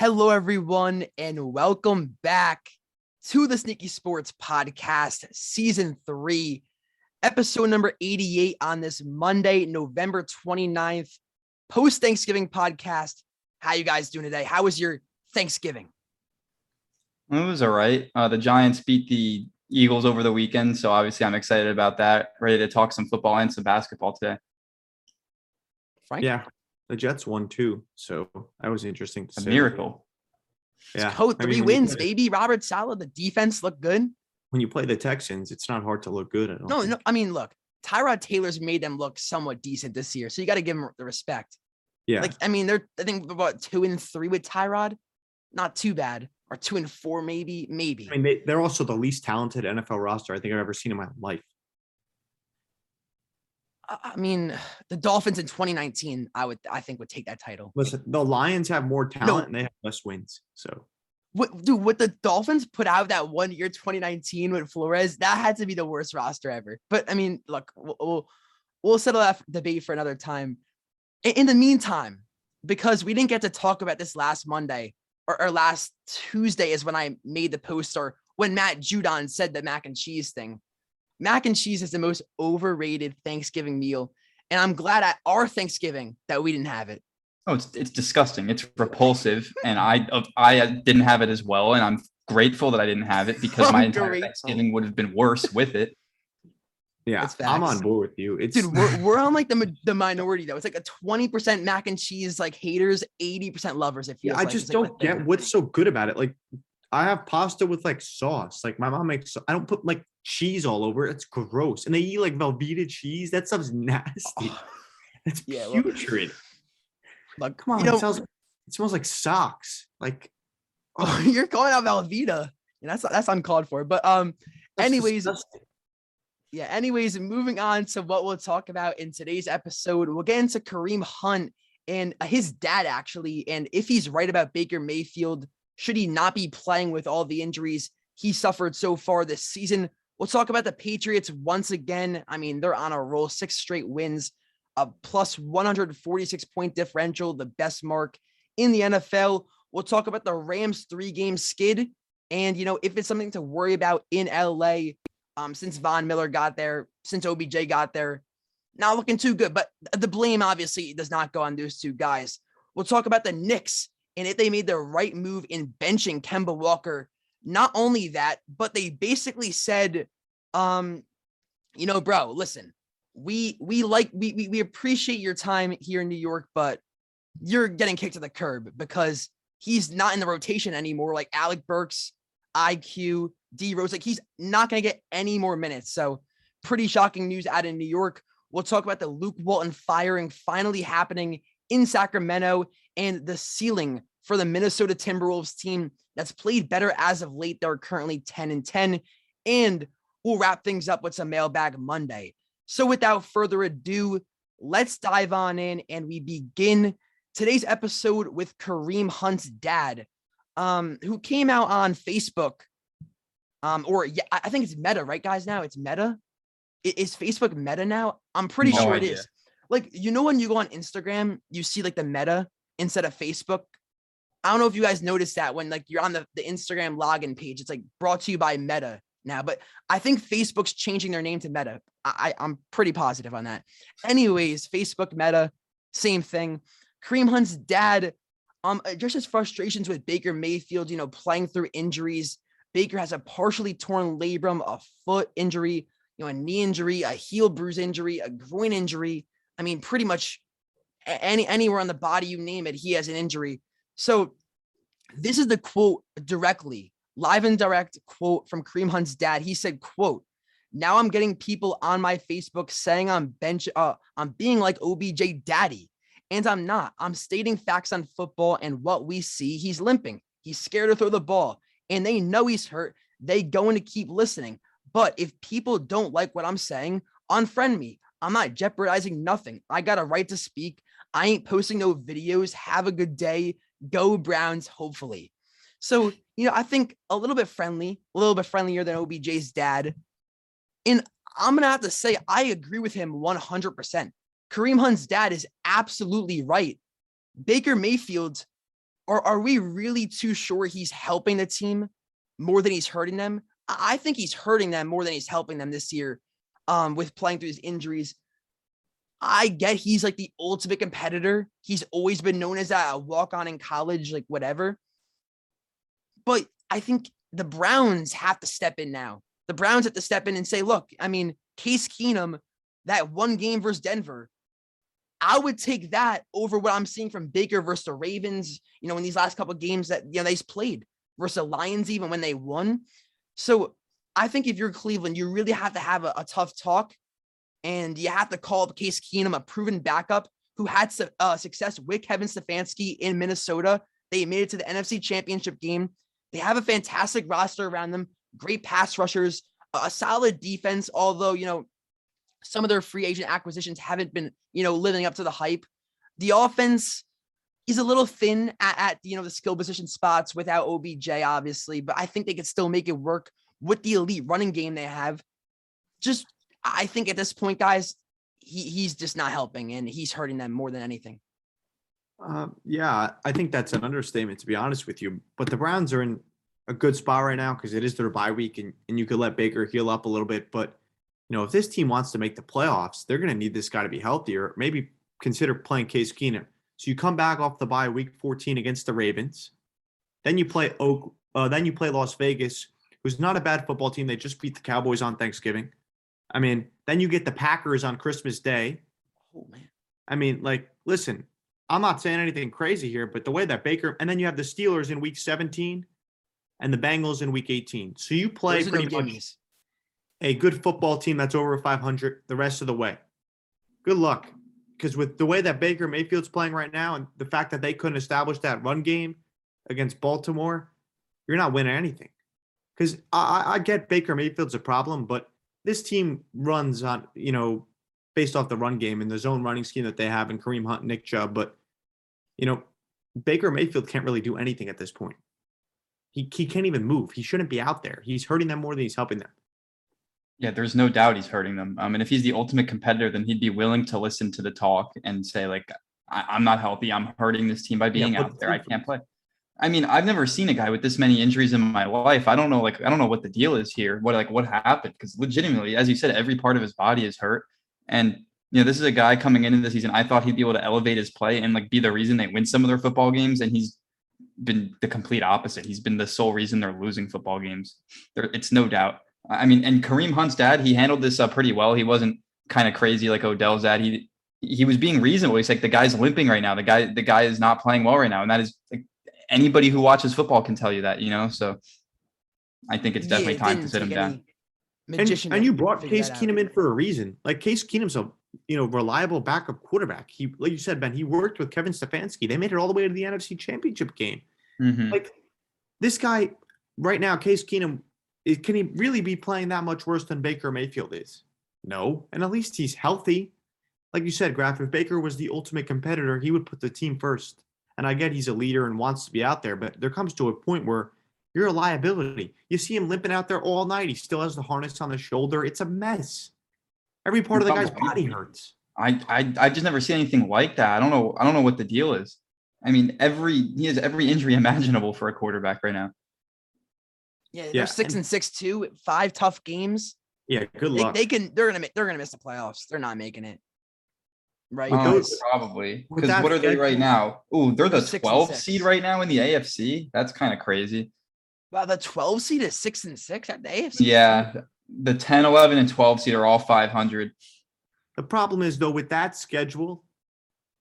Hello, everyone, and welcome back to the Sneaky Sports Podcast, Season 3, episode number 88 on this Monday, November 29th, post Thanksgiving podcast. How you guys doing today? How was your Thanksgiving? It was all right. Uh, the Giants beat the Eagles over the weekend, so obviously I'm excited about that. Ready to talk some football and some basketball today. Frank? Yeah, the Jets won too, so that was interesting to A see. miracle. Yeah, Code I three mean, wins, play- baby. Robert Saleh, the defense looked good. When you play the Texans, it's not hard to look good. I don't No, think. no, I mean, look, Tyrod Taylor's made them look somewhat decent this year, so you got to give them the respect. Yeah, Like, I mean, they're I think about two and three with Tyrod, not too bad, or two and four maybe, maybe. I mean they, they're also the least talented NFL roster I think I've ever seen in my life. I mean, the Dolphins in 2019, I would, I think, would take that title. Listen, the Lions have more talent and they have less wins. So What, dude, what the Dolphins put out that one year 2019 with Flores, that had to be the worst roster ever. But I mean, look, we'll we'll, we'll settle that debate for another time. In, in the meantime, because we didn't get to talk about this last Monday or, or last Tuesday is when I made the post or when Matt Judon said the mac and cheese thing. Mac and cheese is the most overrated Thanksgiving meal. And I'm glad at our Thanksgiving that we didn't have it. Oh, it's it's disgusting. It's repulsive, and I I uh, didn't have it as well, and I'm grateful that I didn't have it because my I'm entire grateful. Thanksgiving would have been worse with it. yeah, That's I'm on board with you. It's dude we're, we're on like the the minority though it's like a 20% mac and cheese like haters 80% lovers it yeah, I like. just It's don't the get thing. what's so good about it. Like I have pasta with like sauce. Like my mom makes I don't put like cheese all over it. It's gross. And they eat like Velveeta cheese. That stuff's nasty. Oh, It's yeah, putrid. like Come on, you know it, smells, it smells like socks. Like oh, you're calling out velveeta and that's that's uncalled for but um that's Anyways, disgusting. yeah anyways moving on to what we'll talk about in today's episode we'll get into kareem hunt and uh, his dad actually and if he's right about baker mayfield should he not be playing with all the injuries he suffered so far this season we'll talk about the patriots once again i mean they're on a roll six straight wins a plus 146 point differential the best mark in the nfl we'll talk about the rams three game skid and you know if it's something to worry about in la um, since Von Miller got there, since OBJ got there. Not looking too good, but the blame obviously does not go on those two guys. We'll talk about the Knicks and if they made the right move in benching Kemba Walker. Not only that, but they basically said, um, you know, bro, listen, we we like we we, we appreciate your time here in New York, but you're getting kicked to the curb because he's not in the rotation anymore. Like Alec Burks, IQ, D Rose, like he's not going to get any more minutes. So, pretty shocking news out in New York. We'll talk about the Luke Walton firing finally happening in Sacramento and the ceiling for the Minnesota Timberwolves team that's played better as of late. They're currently 10 and 10. And we'll wrap things up with some mailbag Monday. So, without further ado, let's dive on in and we begin today's episode with Kareem Hunt's dad, um, who came out on Facebook um, or yeah, I think it's Meta, right, guys? Now it's Meta. Is Facebook Meta now? I'm pretty No sure it idea. is. Like, you know, when you go on Instagram, you see like the Meta instead of Facebook. I don't know if you guys noticed that when like you're on the, the Instagram login page, it's like brought to you by Meta now. But I think Facebook's changing their name to Meta. I, I'm pretty positive on that. Anyways, Facebook Meta, same thing. Kareem Hunt's dad, um, just his frustrations with Baker Mayfield, you know, playing through injuries. Baker has a partially torn labrum, a foot injury, you know, a knee injury, a heel bruise injury, a groin injury. I mean, pretty much any anywhere on the body you name it, he has an injury. So this is the quote directly, live and direct quote from Kareem Hunt's dad. He said, "quote Now I'm getting people on my Facebook saying I'm bench, uh, I'm being like OBJ daddy, and I'm not. I'm stating facts on football and what we see. He's limping. He's scared to throw the ball and they know he's hurt, they going to keep listening. But if people don't like what I'm saying, unfriend me. I'm not jeopardizing nothing. I got a right to speak. I ain't posting no videos. Have a good day. Go Browns, hopefully. So, you know, I think a little bit friendly, a little bit friendlier than OBJ's dad. And I'm going to have to say, I agree with him 100%. Kareem Hunt's dad is absolutely right. Baker Mayfield Or are we really too sure he's helping the team more than he's hurting them? I I think he's hurting them more than he's helping them this year um, with playing through his injuries. I get he's like the ultimate competitor. He's always been known as that a walk on in college, like whatever. But I think the Browns have to step in now. The Browns have to step in and say, look, I mean, Case Keenum, that one game versus Denver, I would take that over what I'm seeing from Baker versus the Ravens, you know, in these last couple games that you know they've played versus the Lions, even when they won. So I think if you're Cleveland, you really have to have a, a tough talk and you have to call up Case Keenum, a proven backup who had su- uh, success with Kevin Stefanski in Minnesota. They made it to the NFC Championship game. They have a fantastic roster around them, great pass rushers, a solid defense. Although you know some of their free agent acquisitions haven't been you know living up to the hype. The offense is a little thin at, at you know the skill position spots without OBJ, obviously, but I think they could still make it work with the elite running game they have. Just I think at this point, guys, he he's just not helping and he's hurting them more than anything. Um, yeah, I think that's an understatement to be honest with you. But the Browns are in a good spot right now because it is their bye week, and, and you could let Baker heal up a little bit. But you know, if this team wants to make the playoffs, they're going to need this guy to be healthier. Maybe consider playing Case Keenum. So you come back off the bye week 14 against the Ravens, then you play Oak, uh, then you play Las Vegas, who's not a bad football team. They just beat the Cowboys on Thanksgiving. I mean, then you get the Packers on Christmas Day. Oh man. I mean, like, listen, I'm not saying anything crazy here, but the way that Baker, and then you have the Steelers in week 17 and the Bengals in week 18. So you play Those no pretty much gimmies. a good football team that's over 500 the rest of the way. Good luck. Because with the way that Baker Mayfield's playing right now and the fact that they couldn't establish that run game against Baltimore, you're not winning anything. Because I, I get Baker Mayfield's a problem, but this team runs on, you know, based off the run game and the zone running scheme that they have and Kareem Hunt, Nick Chubb. But, you know, Baker Mayfield can't really do anything at this point. He, he can't even move. He shouldn't be out there. He's hurting them more than he's helping them. Yeah, there's no doubt he's hurting them. Um, and if he's the ultimate competitor, then he'd be willing to listen to the talk and say, like, I- I'm not healthy. I'm hurting this team by being put out there. I can't play. I mean, I've never seen a guy with this many injuries in my life. I don't know, like, I don't know what the deal is here. What like what happened? Because legitimately, as you said, every part of his body is hurt. And you know, this is a guy coming into the season. I thought he'd be able to elevate his play and like be the reason they win some of their football games. And he's been the complete opposite. He's been the sole reason they're losing football games. There, it's no doubt. I mean, and Kareem Hunt's dad, he handled this uh, pretty well. He wasn't kind of crazy like Odell's dad. He he was being reasonable. He's like the guy's limping right now. The guy the guy is not playing well right now, and that is like anybody who watches football can tell you that. You know, so I think it's Yeah, definitely it time to sit him down. And, and you brought Case that out. Keenum in for a reason. Like Case Keenum's a you know reliable backup quarterback. He, like you said, Ben, he worked with Kevin Stefanski. They made it all the way to the NFC Championship game. Mhm. Like this guy right now, Case Keenum, is, can he really be playing that much worse than Baker Mayfield is? No, and at least he's healthy. Like you said, Graf, if Baker was the ultimate competitor, he would put the team first. And I get he's a leader and wants to be out there, but there comes to a point where you're a liability. You see him limping out there all night. He still has the harness on the shoulder. It's a mess. Every part of the guy's body hurts. I I I just never seen anything like that. I don't know. I don't know what the deal is. I mean, every he has every injury imaginable for a quarterback right now. Yeah, they're Yeah, six and- and six too. Five tough games. Yeah, good They, luck. they can. They're gonna. ma- They're gonna miss the playoffs. They're not making it. Right. Um, those- probably because what are they right now? Oh, they're the 12 seed right now in the AFC. That's kind of crazy. Wow, the 12 seed is six and six at the AFC. Yeah, the 10, 11, and 12 seed are all 500. The problem is though with that schedule,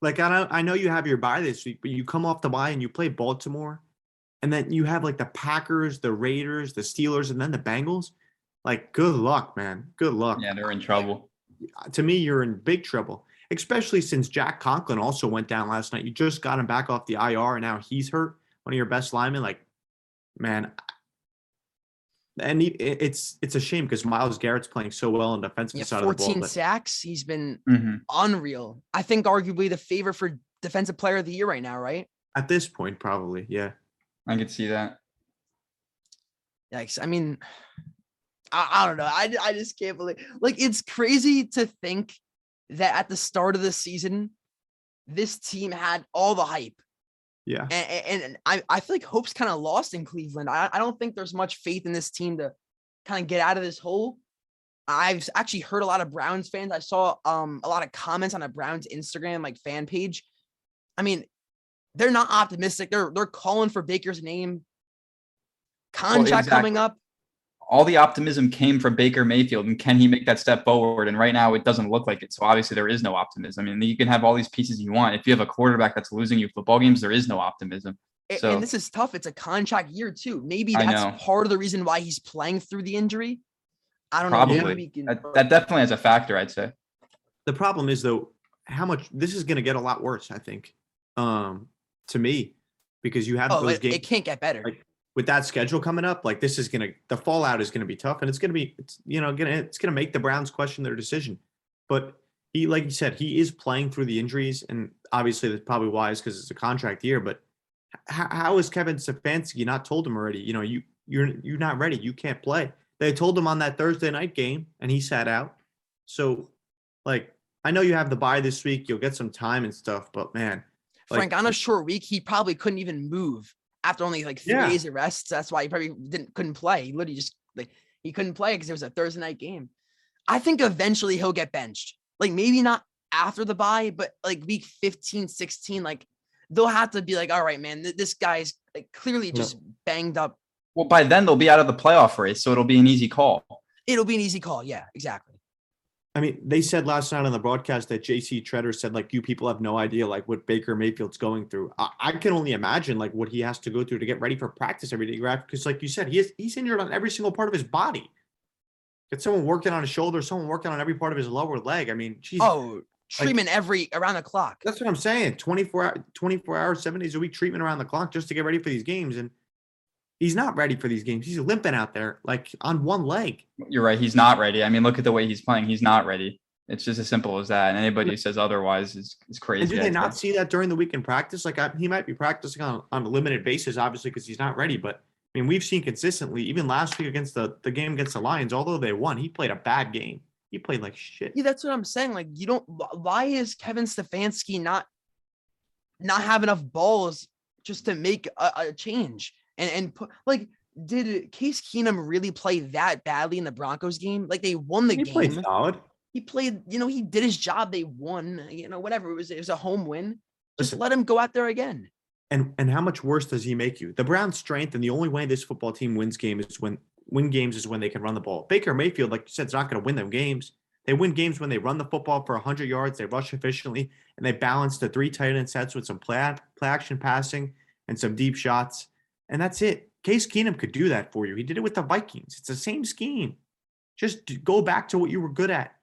like I know I know you have your bye this week, but you come off the bye and you play Baltimore, and then you have like the Packers, the Raiders, the Steelers, and then the Bengals. Like, good luck, man. Good luck. Yeah, they're in trouble. To me, you're in big trouble, especially since Jack Conklin also went down last night. You just got him back off the IR, and now he's hurt. One of your best linemen. Like, man. And he, it's it's a shame because Myles Garrett's playing so well on the defensive Yeah, side of the ball. 14 but- sacks. He's been Mhm. unreal. I think arguably the favorite for defensive player of the year right now, right? At this point, probably, yeah. I could see that. Yikes. I mean, I, I don't know. I, I just can't believe like it's crazy to think that at the start of the season, this team had all the hype. Yeah. And, and, I, I feel like hope's kind of lost in Cleveland. I, I don't think there's much faith in this team to kind of get out of this hole. I've actually heard a lot of Browns fans. I saw um a lot of comments on a Browns Instagram like fan page. I mean, they're not optimistic. They're they're calling for Baker's name. Contract exactly. coming up. All the optimism came from Baker Mayfield, and can he make that step forward? And right now, it doesn't look like it. So obviously, there is no optimism. I mean, you can have all these pieces you want. If you have a quarterback that's losing you football games, there is no optimism. So- and this is tough. It's a contract year too. Maybe that's part of the reason why he's playing through the injury. I don't know. Probably. Maybe can- That, that definitely has a factor, I'd say. The problem is though, how much this is going to get a lot worse. I think, um, to me, because you have oh, those it, games it can't get better. like, with that schedule coming up. Like this is going to the fallout is going to be tough, and it's going to be it's you know gonna it's going to make the Browns question their decision. But he, like you said, he is playing through the injuries, and obviously that's probably wise because it's a contract year. But how, how is Kevin Stefanski not told him already? You know, you you're you're not ready. You can't play. They told him on that Thursday night game, and he sat out. So, like, I know you have the bye this week. You'll get some time and stuff, but man, like- Frank, on a short week, he probably couldn't even move after only like three Yeah. days of rest. That's why he probably didn't couldn't play. He literally just like he couldn't play because it was a Thursday night game. I think eventually he'll get benched. Like maybe not after the bye, but like week 15, 16, like they'll have to be like, all right, man, th- this guy's like clearly just banged up. Well, by then they'll be out of the playoff race, so it'll be an easy call. It'll be an easy call. Yeah, exactly. I mean, they said last night on the broadcast that JC Tretter said like you people have no idea like what Baker Mayfield's going through. I, I can only imagine like what he has to go through to get ready for practice every day, right? Because like you said, he is he's injured on every single part of his body. Get someone working on his shoulder, someone working on every part of his lower leg. I mean, geez, Oh, treatment every around the clock. that's what I'm saying. 24 24 hours, seven days a week treatment around the clock just to get ready for these games. And he's not ready for these games. He's limping out there like on one leg. You're right. He's not ready. I mean, look at the way he's playing. He's not ready. It's just as simple as that. And anybody who says otherwise is, is crazy. And do they not see that during the week in practice? Like I, he might be practicing on, on a limited basis, obviously, because he's not ready. But I mean, we've seen consistently, even last week against the, the game against the Lions, although they won, he played a bad game. He played like shit. Yeah, that's what I'm saying. Like, you don't. Why is Kevin Stefanski not not have enough balls just to make a, a change and and put like? Did Case Keenum really play that badly in the Broncos game? Like they won the game. He game. played solid. he played. You know, he did his job. They won. You know, whatever. It was. It was a home win. Just Listen. let him go out there again. And and how much worse does he make you? The Browns' strength and the only way this football team wins game is when win games is when they can run the ball. Baker Mayfield, like you said, is not going to win them games. They win games when they run the football for 100 yards, they rush efficiently, and they balance the three tight end sets with some play, play action passing and some deep shots. And that's it. Case Keenum could do that for you. He did it with the Vikings. It's the same scheme. Just go back to what you were good at.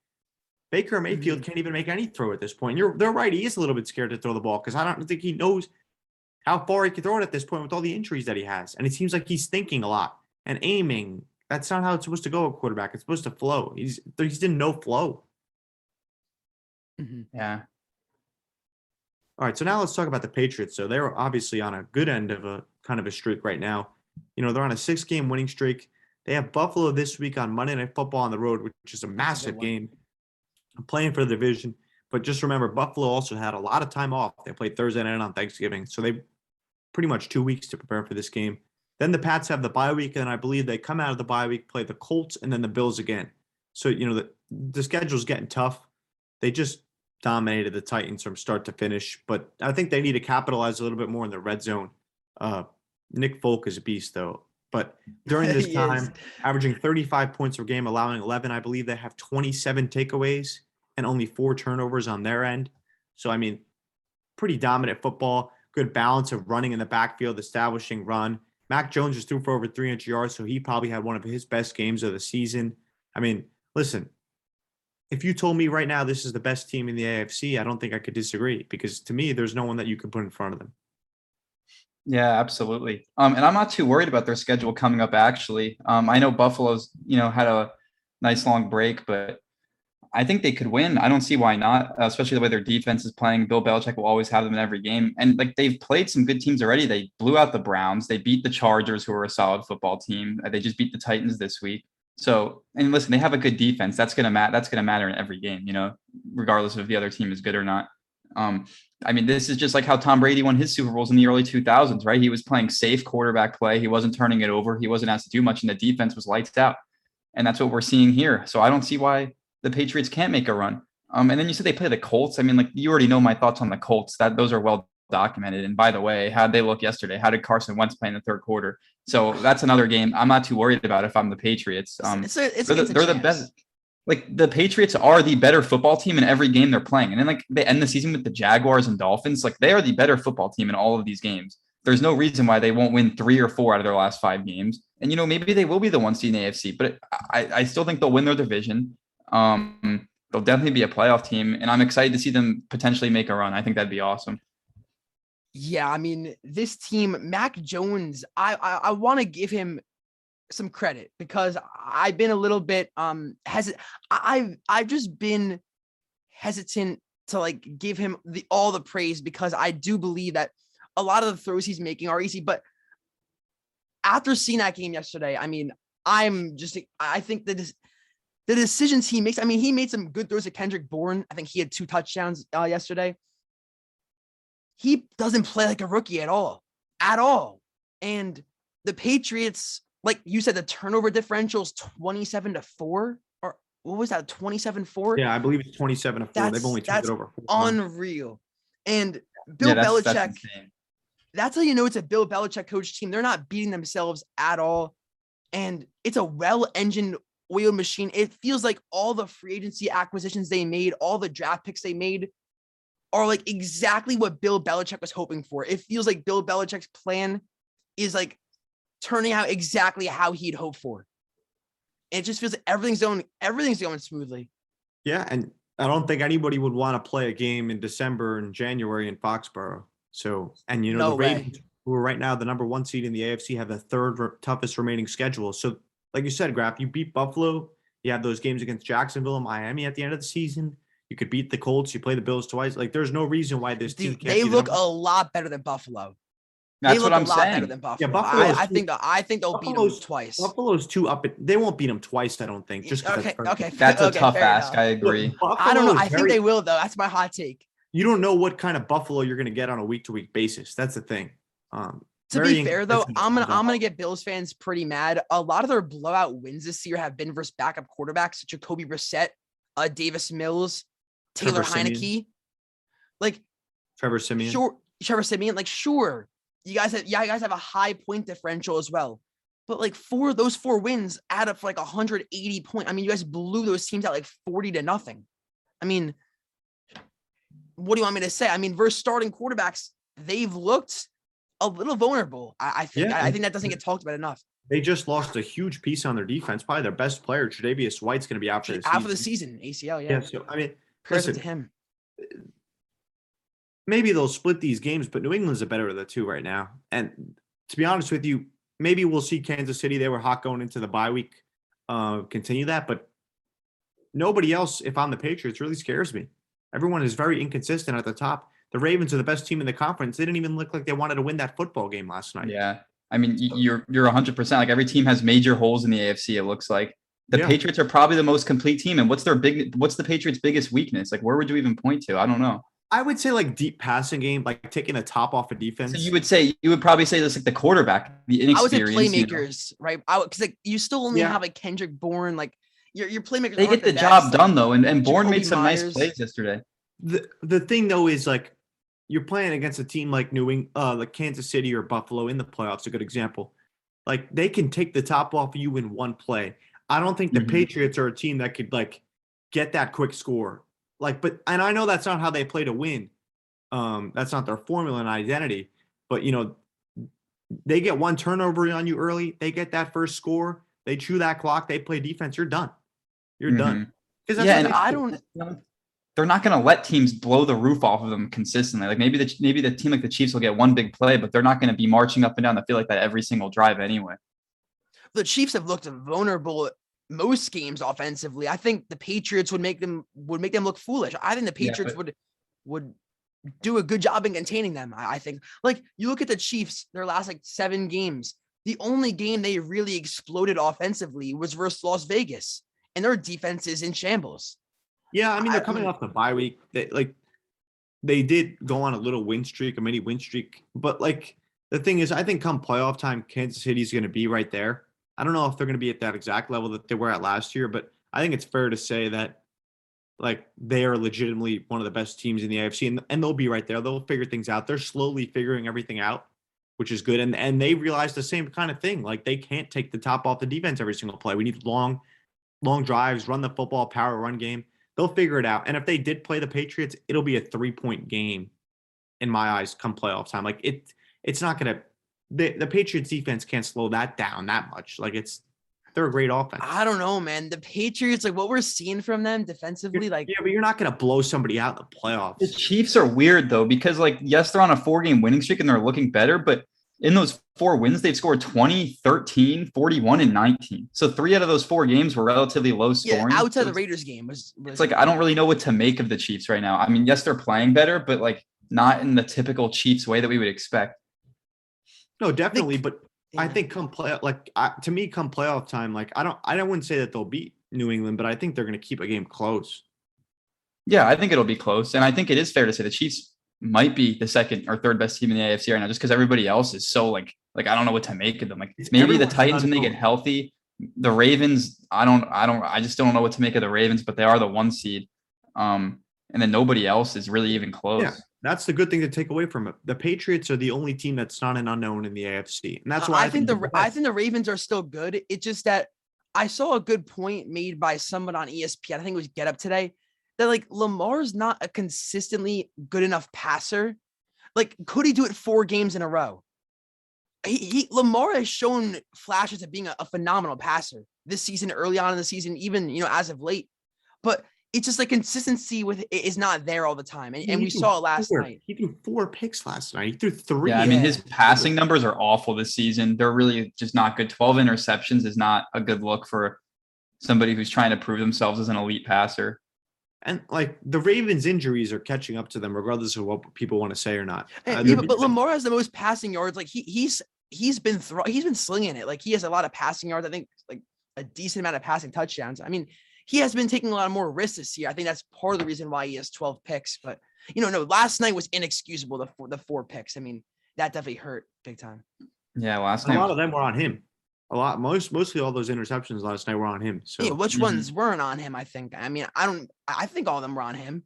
Baker Mayfield can't even make any throw at this point. You're they're right. He is a little bit scared to throw the ball because I don't think he knows how far he can throw it at this point with all the injuries that he has. And it seems like he's thinking a lot and aiming. That's not how it's supposed to go, a quarterback. It's supposed to flow. He's he's in no flow. Mhm. Yeah. All right, so now let's talk about the Patriots. So they're obviously on a good end of a kind of a streak right now. You know, they're on a six game winning streak. They have Buffalo this week on Monday Night Football on the road, which is a massive game. Playing for the division. But just remember, Buffalo also had a lot of time off. They played Thursday night on Thanksgiving. So they pretty much two weeks to prepare for this game. Then the Pats have the bye week, and I believe they come out of the bye week, play the Colts, and then the Bills again. So, you know, the, the schedule's getting tough. They just dominated the Titans from start to finish, but I think they need to capitalize a little bit more in the red zone. Uh, Nick Folk is a beast, though. But during this He time, is. averaging 35 points per game, allowing 11, I believe they have 27 takeaways and only four turnovers on their end. So, I mean, pretty dominant football, good balance of running in the backfield, establishing run. Mac Jones just threw for over 300 yards, so he probably had one of his best games of the season. I mean, listen, if you told me right now this is the best team in the AFC, I don't think I could disagree because to me, there's no one that you can put in front of them. Yeah, absolutely. Um, and I'm not too worried about their schedule coming up. Actually, um, I know Buffalo's you know had a nice long break, but I think they could win. I don't see why not, especially the way their defense is playing. Bill Belichick will always have them in every game, and like they've played some good teams already. They blew out the Browns. They beat the Chargers, who are a solid football team. Uh, They just beat the Titans this week. So, and listen, they have a good defense. That's gonna matter. That's gonna matter in every game, you know, regardless of if the other team is good or not. Um, I mean, this is just like how Tom Brady won his Super Bowls in the early 2000s, right? He was playing safe quarterback play. He wasn't turning it over. He wasn't asked to do much, and the defense was lights out. And that's what we're seeing here. So I don't see why the Patriots can't make a run. Um, and then you said they play the Colts. I mean, like you already know my thoughts on the Colts. That those are well documented. And by the way, how did they look yesterday? How did Carson Wentz play in the third quarter? So that's another game I'm not too worried about if I'm the Patriots. Um, it's a, it's, they're the, they're the best. Like the Patriots are the better football team in every game they're playing. And then like they end the season with the Jaguars and Dolphins. Like they are the better football team in all of these games. There's no reason why they won't win three or four out of their last five games. And you know, maybe they will be the one seed in the AFC, but I, I still think they'll win their division. Um, they'll definitely be a playoff team, and I'm excited to see them potentially make a run. I think that'd be awesome. Yeah, I mean, this team, Mac Jones, I I, I want to give him some credit because I've been a little bit um hesitant. I've I've just been hesitant to like give him the all the praise because I do believe that a lot of the throws he's making are easy. But after seeing that game yesterday, I mean, I'm just I think that the decisions he makes. I mean, he made some good throws to Kendrick Bourne. I think he had two touchdowns uh, yesterday he doesn't play like a rookie at all, at all. And the Patriots, like you said, the turnover differentials 27 to 4 or what was that 27 4? Yeah, I believe it's 27 to 4. That's- They've only turned that's it over. Unreal. And Bill yeah, that's, Belichick, that's that's, how you know it's a Bill Belichick coach team. They're not beating themselves at all. And it's a well engined oil machine. It feels like all the free agency acquisitions they made, all the draft picks they made are like exactly what Bill Belichick was hoping for. It feels like Bill Belichick's plan is like turning out exactly how he'd hoped for. It just feels like everything's going everything's going smoothly. Yeah, and I don't think anybody would want to play a game in December and January in Foxborough. So, and you know, No the way. Ravens, who are right now the number one seed in the AFC, have the third re- toughest remaining schedule. So, like you said, Graf, you beat Buffalo. You have those games against Jacksonville and Miami at the end of the season. You could beat the Colts. You play the Bills twice. Like, there's no reason why this team Dude, they be the look number- a lot better than Buffalo. That's they what look I'm a lot better saying. than Buffalo. Buffalo's I, I think that I think they'll beat them twice. Buffalo's two up. At, they won't beat them twice. I don't think. Just 'cause okay, that's okay, That's a okay, tough ask. enough. I agree. I don't know. Buffalo is I think they will though. That's my hot take. You don't know what kind of Buffalo you're going to get on a week to week basis. That's the thing. Um, To be fair though, I'm gonna I'm gonna get Bills fans pretty mad. A lot of their blowout wins this year have been versus backup quarterbacks, Jacoby Brissett, uh, Davis Mills, Taylor Trevor Siemian. Heinicke. Like Trevor Siemian. sure, Trevor Siemian. Like sure, you guys have yeah, you guys have a high point differential as well. But like four those four wins add up for like 180 point. I mean, you guys blew those teams out like 40 to nothing. I mean, what do you want me to say? I mean, versus starting quarterbacks, they've looked a little vulnerable. I, I think. Yeah, I, I think that doesn't get talked about enough. They just lost a huge piece on their defense. Probably their best player, Tre'Davious White's going to be out for the After the season. season, ACL. Yeah, Yeah. So I mean, Prayers listen, to him. Maybe they'll split these games, but New England's the better of the two right now. And to be honest with you, maybe we'll see Kansas City. They were hot going into the bye week. Uh, continue that, but nobody else, if I'm the Patriots, really scares me. Everyone is very inconsistent at the top. The Ravens are the best team in the conference. They didn't even look like they wanted to win that football game last night. Yeah. I mean, you're you're 100 percent like every team has major holes in the AFC. It looks like the Yeah. Patriots are probably the most complete team. And what's their big? What's the Patriots' biggest weakness? Like, where would you even point to? I don't know. I would say like deep passing game, like taking the top off of defense. So you would say you would probably say this like the quarterback, the I would say inexperience. you know. playmakers, right? I because like you still only Yeah. have like Kendrick Bourne, like your your playmakers. They get the best, job like- done though, and and Bourne Jacoby made some nice plays yesterday. the the thing though is like you're playing against a team like New England, uh, like Kansas City or Buffalo in the playoffs. A good example. Like they can take the top off you in one play. I don't think the Mhm. Patriots are a team that could like get that quick score. Like, but and I know that's not how they play to win. Um, that's not their formula and identity. But you know, they get one turnover on you early. They get that first score. They chew that clock. They play defense. You're done. You're done. 'Cause that's Yeah, and I do. don't. They're not going to let teams blow the roof off of them consistently. Like maybe the maybe the team like the Chiefs will get one big play, but they're not going to be marching up and down the field like that every single drive anyway. the Chiefs have looked vulnerable most games offensively. I think the Patriots would make them would make them look foolish. I think the Yeah, Patriots but- would would do a good job in containing them. I, I think. Like you look at the Chiefs, their last like seven games. The only game they really exploded offensively was versus Las Vegas, and their defense is in shambles. Yeah, I mean they're I- coming off the bye week. They like they did go on a little win streak, a mini win streak. But like the thing is, I think come playoff time, Kansas City's going to be right there. I don't know if they're going to be at that exact level that they were at last year, but I think it's fair to say that like they are legitimately one of the best teams in the AFC, and, and they'll be right there. They'll figure things out. They're slowly figuring everything out, which is good. And and they realize the same kind of thing. Like they can't take the top off the defense every single play. We need long, long drives, run the football, power run game. They'll figure it out. And if they did play the Patriots, it'll be a three point game, in my eyes, come playoff time. Like it, it's not gonna. The, the Patriots defense can't slow that down that much. Like it's they're a great offense. I don't know, man. The Patriots, like what we're seeing from them defensively, like yeah, but you're not gonna blow somebody out in the playoffs. The Chiefs are weird though because like yes, they're on a four game winning streak and they're looking better, but in those four wins, they've scored 20, 13, 41, and 19. So three out of those four games were relatively low scoring. yeah, outside So the Raiders game was, was It's like I don't really know what to make of the Chiefs right now. I mean, yes, they're playing better, but like not in the typical Chiefs way that we would expect. No, definitely, but I think come play like I, to me, come playoff time, like I don't, I don't wouldn't say that they'll beat New England, but I think they're going to keep a game close. Yeah, I think it'll be close. And I think it is fair to say the Chiefs might be the second or third best team in the AFC right now, just because everybody else is so like like I don't know what to make of them. Like It's- maybe the Titans when they get healthy. The Ravens, I don't, I don't, I just don't know what to make of the Ravens, but they are the one seed. Um, and then nobody else is really even close. Yeah. That's the good thing to take away from it. The Patriots are the only team that's not an unknown in the AFC, and that's why I, think the I think the Ravens are still good. It's just that I saw a good point made by someone on ESPN. I think it was Get Up today that like Lamar's not a consistently good enough passer. Like, could he do it four games in a row? He, he Lamar has shown flashes of being a, a phenomenal passer this season, early on in the season, even you know as of late. But it's just like consistency with it is not there all the time, and, and we saw it last four- night. He threw four picks last night. He threw three. Yeah, I mean his passing numbers are awful this season. They're really just not good. 12 interceptions is not a good look for somebody who's trying to prove themselves as an elite passer. and like the Ravens' injuries are catching up to them, regardless of what people want to say or not. Uh, yeah, but, but Lamar has the most passing yards. Like he he's he's been throw he's been slinging it. Like he has a lot of passing yards. I think like a decent amount of passing touchdowns. I mean, he has been taking a lot more risks this year. I think that's part of the reason why he has 12 picks. But you know, no, last night was inexcusable. The four, the four picks. I mean, that definitely hurt big time. Yeah, last night. a lot of them were on him. A lot, most, mostly all those interceptions last night were on him. So yeah, which Mhm. ones weren't on him? I think. I mean, I don't. I I think all of them were on him.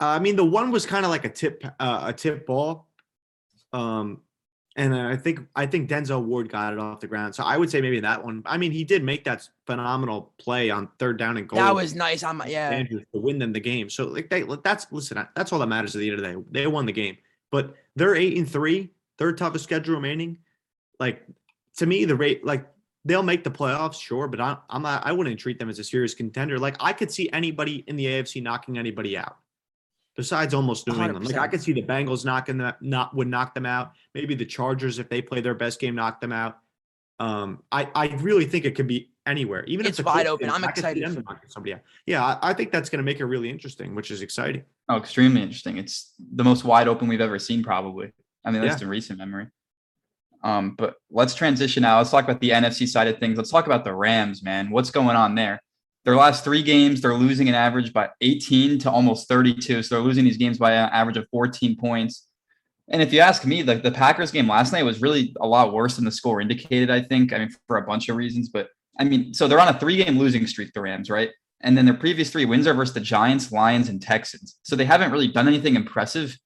Uh, I mean, the one was kind of like a tip, uh, a tip ball, um, and I think I think Denzel Ward got it off the ground. So I would say maybe that one. I mean, he did make that phenomenal play on third down and goal. That was nice. I'm yeah. Andrews to win them the game. So like they, that's listen, that's all that matters at the end of the day. They won the game, but they're eight and three, third toughest schedule remaining. Like to me, the rate like they'll make the playoffs, sure, but I, I'm not. I wouldn't treat them as a serious contender. Like I could see anybody in the AFC knocking anybody out. Besides almost New England, like I 100%. could see the Bengals knocking them, not would knock them out. Maybe the Chargers, if they play their best game, knock them out. Um, I I really think it could be anywhere, even if It's wide open. did, I'm I excited them for- somebody out. Yeah, I, I think that's going to make it really interesting, which is exciting. Oh, extremely interesting. It's the most wide open we've ever seen, probably. I mean, at least Yeah. in recent memory. Um, but let's transition now. Let's talk about the NFC side of things. Let's talk about the Rams, man. What's going on there? Their last three games, they're losing an average by 18 to almost 32. So they're losing these games by an average of 14 points. And if you ask me, like the Packers game last night was really a lot worse than the score indicated, I think. I mean, for a bunch of reasons. But I mean, so they're on a three game losing streak, the Rams, right? And then their previous three wins are versus the Giants, Lions, and Texans. So they haven't really done anything impressive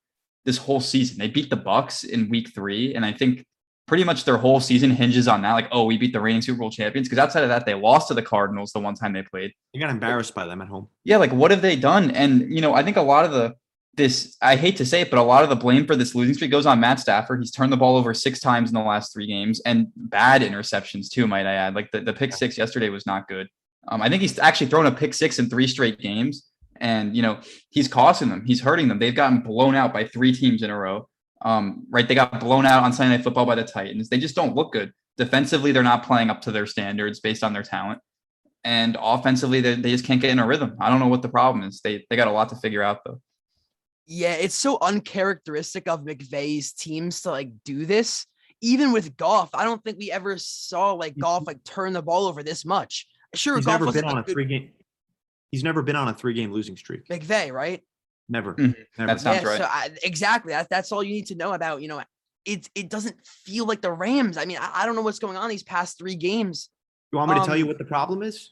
this whole season. They beat the Bucks in week three, and I think pretty much their whole season hinges on that. Like, oh, we beat the reigning Super Bowl champions. Because outside of that, they lost to the Cardinals the one time they played. They got embarrassed by them at home. Yeah, like what have they done? And you know, I think a lot of the this I hate to say it, but a lot of the blame for this losing streak goes on Matt Stafford. He's turned the ball over six times in the last three games and bad interceptions too, might I add. Like the, the pick six yesterday was not good. Um, I think he's actually thrown a pick six in three straight games. And you know, he's costing them, he's hurting them. They've gotten blown out by three teams in a row. Um, right. They got blown out on Sunday Night Football by the Titans. They just don't look good. Defensively, they're not playing up to their standards based on their talent and offensively they, they just can't get in a rhythm. I don't know what the problem is. They they got a lot to figure out though. Yeah, it's so uncharacteristic of McVay's teams to like do this. Even with Goff, I don't think we ever saw like Goff like turn the ball over this much. Sure, He's Goff never was been on a a good three game. He's never been on a three game losing streak. McVay, right? Never. Mhm. Never. That sounds yeah, right. so I, exactly. That, that's all you need to know about. You know, it it doesn't feel like the Rams. I mean, I, I don't know what's going on these past three games. you want me to tell you um, what the problem is?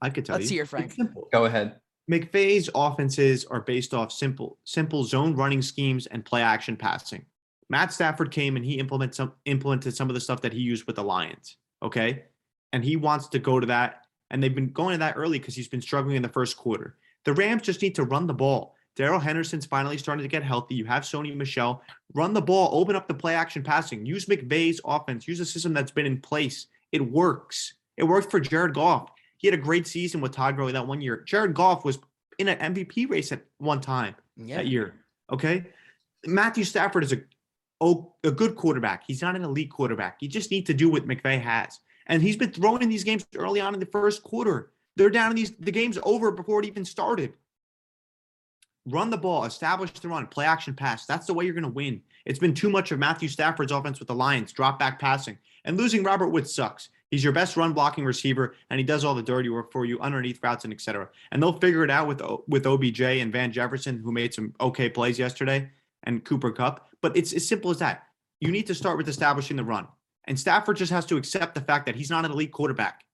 I could tell let's you. hear it, It's Frank. simple. Go ahead. McVay's offenses are based off simple, simple zone running schemes and play action passing. Matt Stafford came and he implemented some implemented some of the stuff that he used with the Lions. Okay. And he wants to go to that. And they've been going to that early because he's been struggling in the first quarter. The Rams just need to run the ball. Darrell Henderson's finally starting to get healthy. You have Sony Michel. Run the ball, open up the play action passing. Use McVay's offense. Use a system that's been in place. It works. It worked for Jared Goff. He had a great season with Todd Gurley that one year. Jared Goff was in an MVP race at one time Yeah. that year. Okay. Matthew Stafford is a oh, a good quarterback. He's not an elite quarterback. You just need to do what McVay has. And he's been throwing in these games early on in the first quarter. They're down in these the game's over before it even started. Run the ball, establish the run, play action pass. That's the way you're going to win. It's been too much of Matthew Stafford's offense with the Lions, drop back passing. And losing Robert Woods sucks. He's your best run blocking receiver, and he does all the dirty work for you underneath routes and et cetera. And they'll figure it out with with OBJ and Van Jefferson, who made some okay plays yesterday, and Cooper Kupp. But it's as simple as that. You need to start with establishing the run. And Stafford just has to accept the fact that he's not an elite quarterback.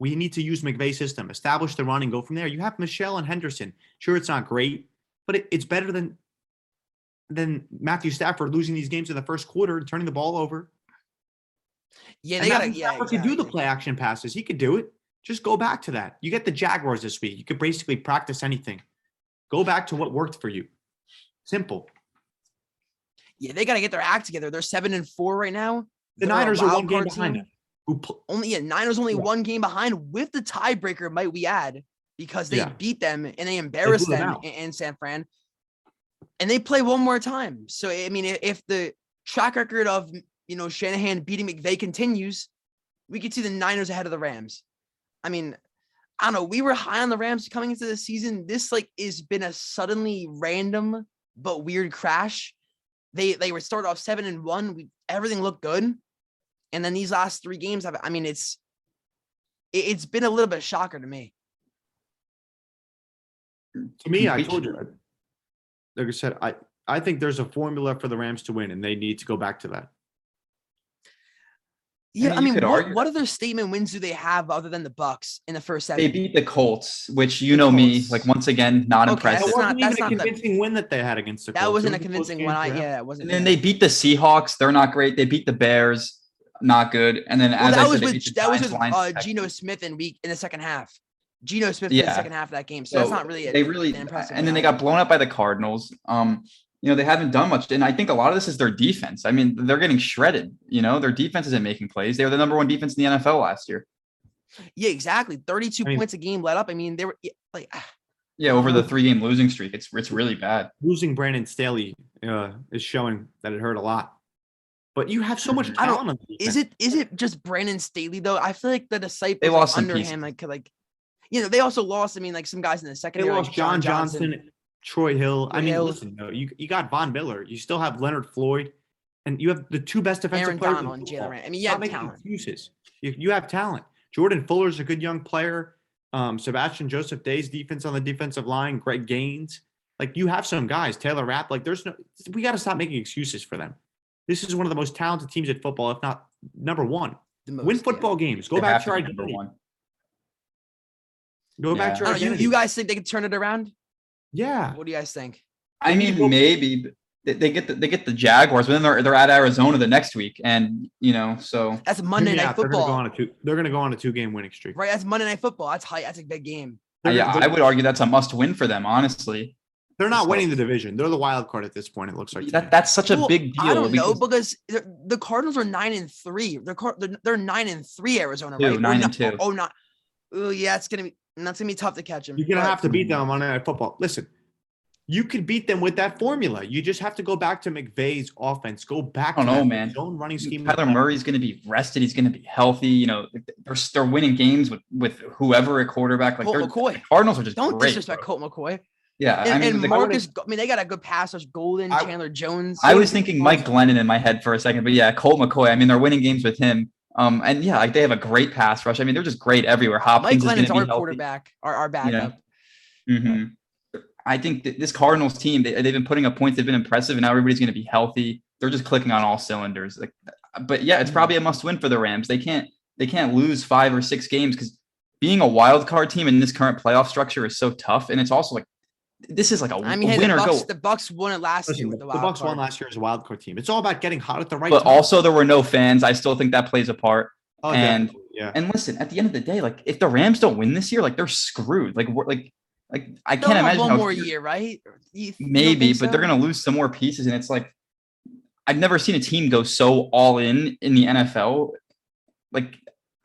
We need to use McVay's system, establish the run, and go from there. You have Michel and Henderson. Sure, it's not great, but it, it's better than than Matthew Stafford losing these games in the first quarter and turning the ball over. Yeah, they. Matthew Yeah, Stafford could do the play action passes. He could do it. Just go back to that. You get the Jaguars this week. You could basically practice anything. Go back to what worked for you. Simple. Yeah, they gotta get their act together. They're seven and four right now. The They're Niners are one game behind them. Who pl- Only yeah, Niners only Yeah. one game behind with the tiebreaker, might we add, because they Yeah. beat them and they embarrassed blew them them in, San Fran. And they play one more time. So I mean, if the track record of you know Shanahan beating McVay continues, we could see the Niners ahead of the Rams. I mean, I don't know. We were high on the Rams coming into the season. This like is been a suddenly random but weird crash. They they were started off seven and one. We everything looked good, and then these last three games. have- I mean, it's it's been a little bit shocker to me. To me, I told you. Like I said, I I think there's a formula for the Rams to win, and they need to go back to that. Yeah, mean, I mean, what, argue- what other statement wins do they have other than the Bucks in the first They beat the Colts, which you know me, like once again, not Okay, impressive. That That's wasn't not- that's even a not the- convincing win that they had against the that Colts. It wasn't a was close convincing game one. I yeah, it wasn't. And then they beat the Seahawks. They're not great. They beat the Bears. Not good. And then well, as that I was said, with beat the that was with Lions, uh, Texans. Geno Smith in week in the second half. Geno Smith in Yeah. the second half of that game, so, that's not really. a- they really an impressive and then they got blown up by the Cardinals. Um, you know, they haven't done much. And I think a lot of this is their defense. I mean, they're getting shredded. You know, their defense isn't making plays. They were the number one defense in the NFL last year. Yeah, exactly. Thirty-two I mean- points a game let up. I mean, they were yeah, like. ah, Yeah, over the three game losing streak. It's it's really bad. Losing Brandon Staley uh, is showing that it hurt a lot. But you have so much Mhm. I don't- talent. on the Is it is it just Brandon Staley though? I feel like the disciples They like, lost under him, like could, like, you know, they also lost. I mean, like some guys in the second. They lost like John Johnson, Troy Hill. I mean, Hill. listen, though, you you got Von Miller. You still have Leonard Floyd, and you have the two best defensive Aaron players. in Donald, and football. Jalen Ramsey. I mean, you Stop have talent. excuses. You, you have talent. Jordan Fuller's a good young player. Um, Sebastian Joseph Day's defense on the defensive line. Greg Gaines. Like you have some guys. Taylor Rapp. Like there's no. We got to stop making excuses for them. This is one of the most talented teams at football, if not number one. The most, Win yeah. football games. Go They back to your number one. Go back to oh, your you, you guys think they could turn it around? yeah. What do you guys think? I need to go- mean, maybe they, they get the, they get the Jaguars, but then they're they're at Arizona the next week, and you know, so That's Monday Yeah, night They're gonna go football, on a two. They're gonna go on a two-game winning streak. right? That's Monday night football. That's high. That's a big game. They're, yeah, gonna- I would argue that's a must win for them. Honestly, they're not so- winning the division. They're the wild card at this point. It looks like. that that's such a Well, big deal. I don't know because- because the, the Cardinals are nine and three. They're they're, they're nine and three. Arizona, Two, right? Or nine no- and two. Oh, oh not. Oh, yeah. It's gonna be. That's gonna be tough to catch them. You're gonna have to beat them on Monday Night Football. Listen, you could beat them with that formula. You just have to go back to McVay's offense. Go back. I don't know, that man. Zone running scheme. Kyler Murray's going to be rested. He's going to be healthy. You know, they're they're winning games with with whoever at quarterback. Like Colt they're, McCoy. Cardinals are just Don't great, disrespect bro. Colt McCoy. Yeah, And, I mean, and Markus. Go- I mean, they got a good passers. Golden, I- Chandler Jones. I was thinking Mike Glennon in my head for a second, but yeah, Colt McCoy. I mean, they're winning games with him. Um, and yeah, like they have a great pass rush. I mean, they're just great everywhere. Mike Hopkins is Glennon's to our healthy. quarterback. Our our backup. Mhm. I think this Cardinals team, they, they've been putting up points. They've been impressive, and now everybody's going to be healthy. They're just clicking on all cylinders. Like, but yeah, it's probably a must win for the Rams. They can't they can't lose five or six games because being a wild card team in this current playoff structure is so tough, and it's also like this is like a, I a mean, hey, win the Bucks, go. the Bucks won it last Listen, year the, with the the Bucks card. won last year as a wild card team. It's all about getting hot at the right But time. also, there were no fans. I still think that plays a part. Oh, and- definitely, yeah, And listen, at the end of the day, like if the Rams don't win this year, like they're screwed. Like we're like like I They'll can't have imagine one more year, right? You- you don't Maybe, think but they're gonna lose some more pieces, and it's like I've never seen a team go so all in in the NFL. Like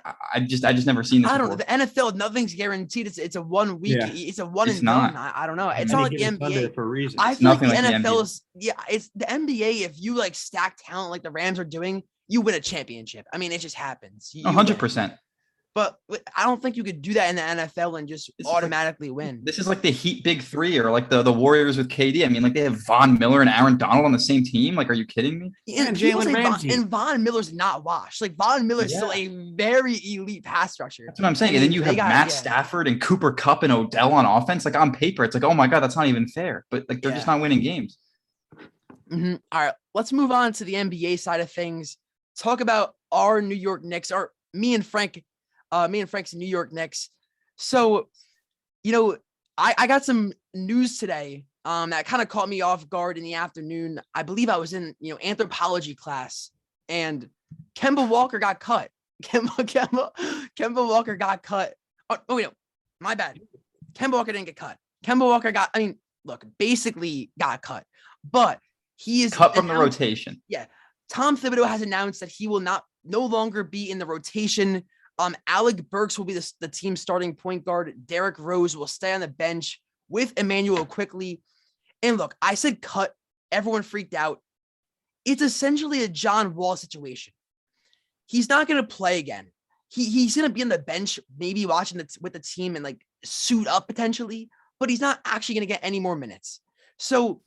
I I just I just never seen this. I don't know. before. The NFL, nothing's guaranteed. It's it's a one week. Yeah. It's a one It's and not. done. I, I don't know. It's Any not like the given NBA. for a reason. I feel like the like the NFL NBA. is yeah. It's the NBA. If you like stack talent like the Rams are doing, you win a championship. I mean, it just happens. You- A you hundred win. percent. But but I don't think you could do that in the NFL and just This is like- automatically win. This is like the Heat Big Three, or like the the Warriors with KD. I mean, like they have Von Miller and Aaron Donald on the same team. Like, are you kidding me? Yeah, and people Jalen say Von, Ramsey. and Von Miller's not washed. Like Von Miller's still a very elite pass structure. That's what I'm saying. And then you have got- Matt yeah. Stafford and Cooper Kupp and Odell on offense. Like on paper, it's like, oh my god, that's not even fair. But like they're just not winning games. Mhm. All right, let's move on to the NBA side of things. Talk about our New York Knicks, or me and Frank, uh, me and Frank's in New York Knicks. So, you know, I, I got some news today um, that kind of caught me off guard in the afternoon. I believe I was in, you know, anthropology class, and Kemba Walker got cut. Kemba, Kemba, Kemba Walker got cut. Oh, oh wait, no, my bad. Kemba Walker didn't get cut. Kemba Walker got, I mean, look, basically got cut, but he is Cut from the rotation. Yeah. Tom Thibodeau has announced that he will not no longer be in the rotation. Um, Alec Burks will be the, the team starting point guard. Derrick Rose will stay on the bench with Immanuel Quickley. And look, I said cut. Everyone freaked out. It's essentially a John Wall situation. He's not going to play again. He, he's going to be on the bench, maybe watching the, with the team and like suit up potentially, but he's not actually going to get any more minutes. So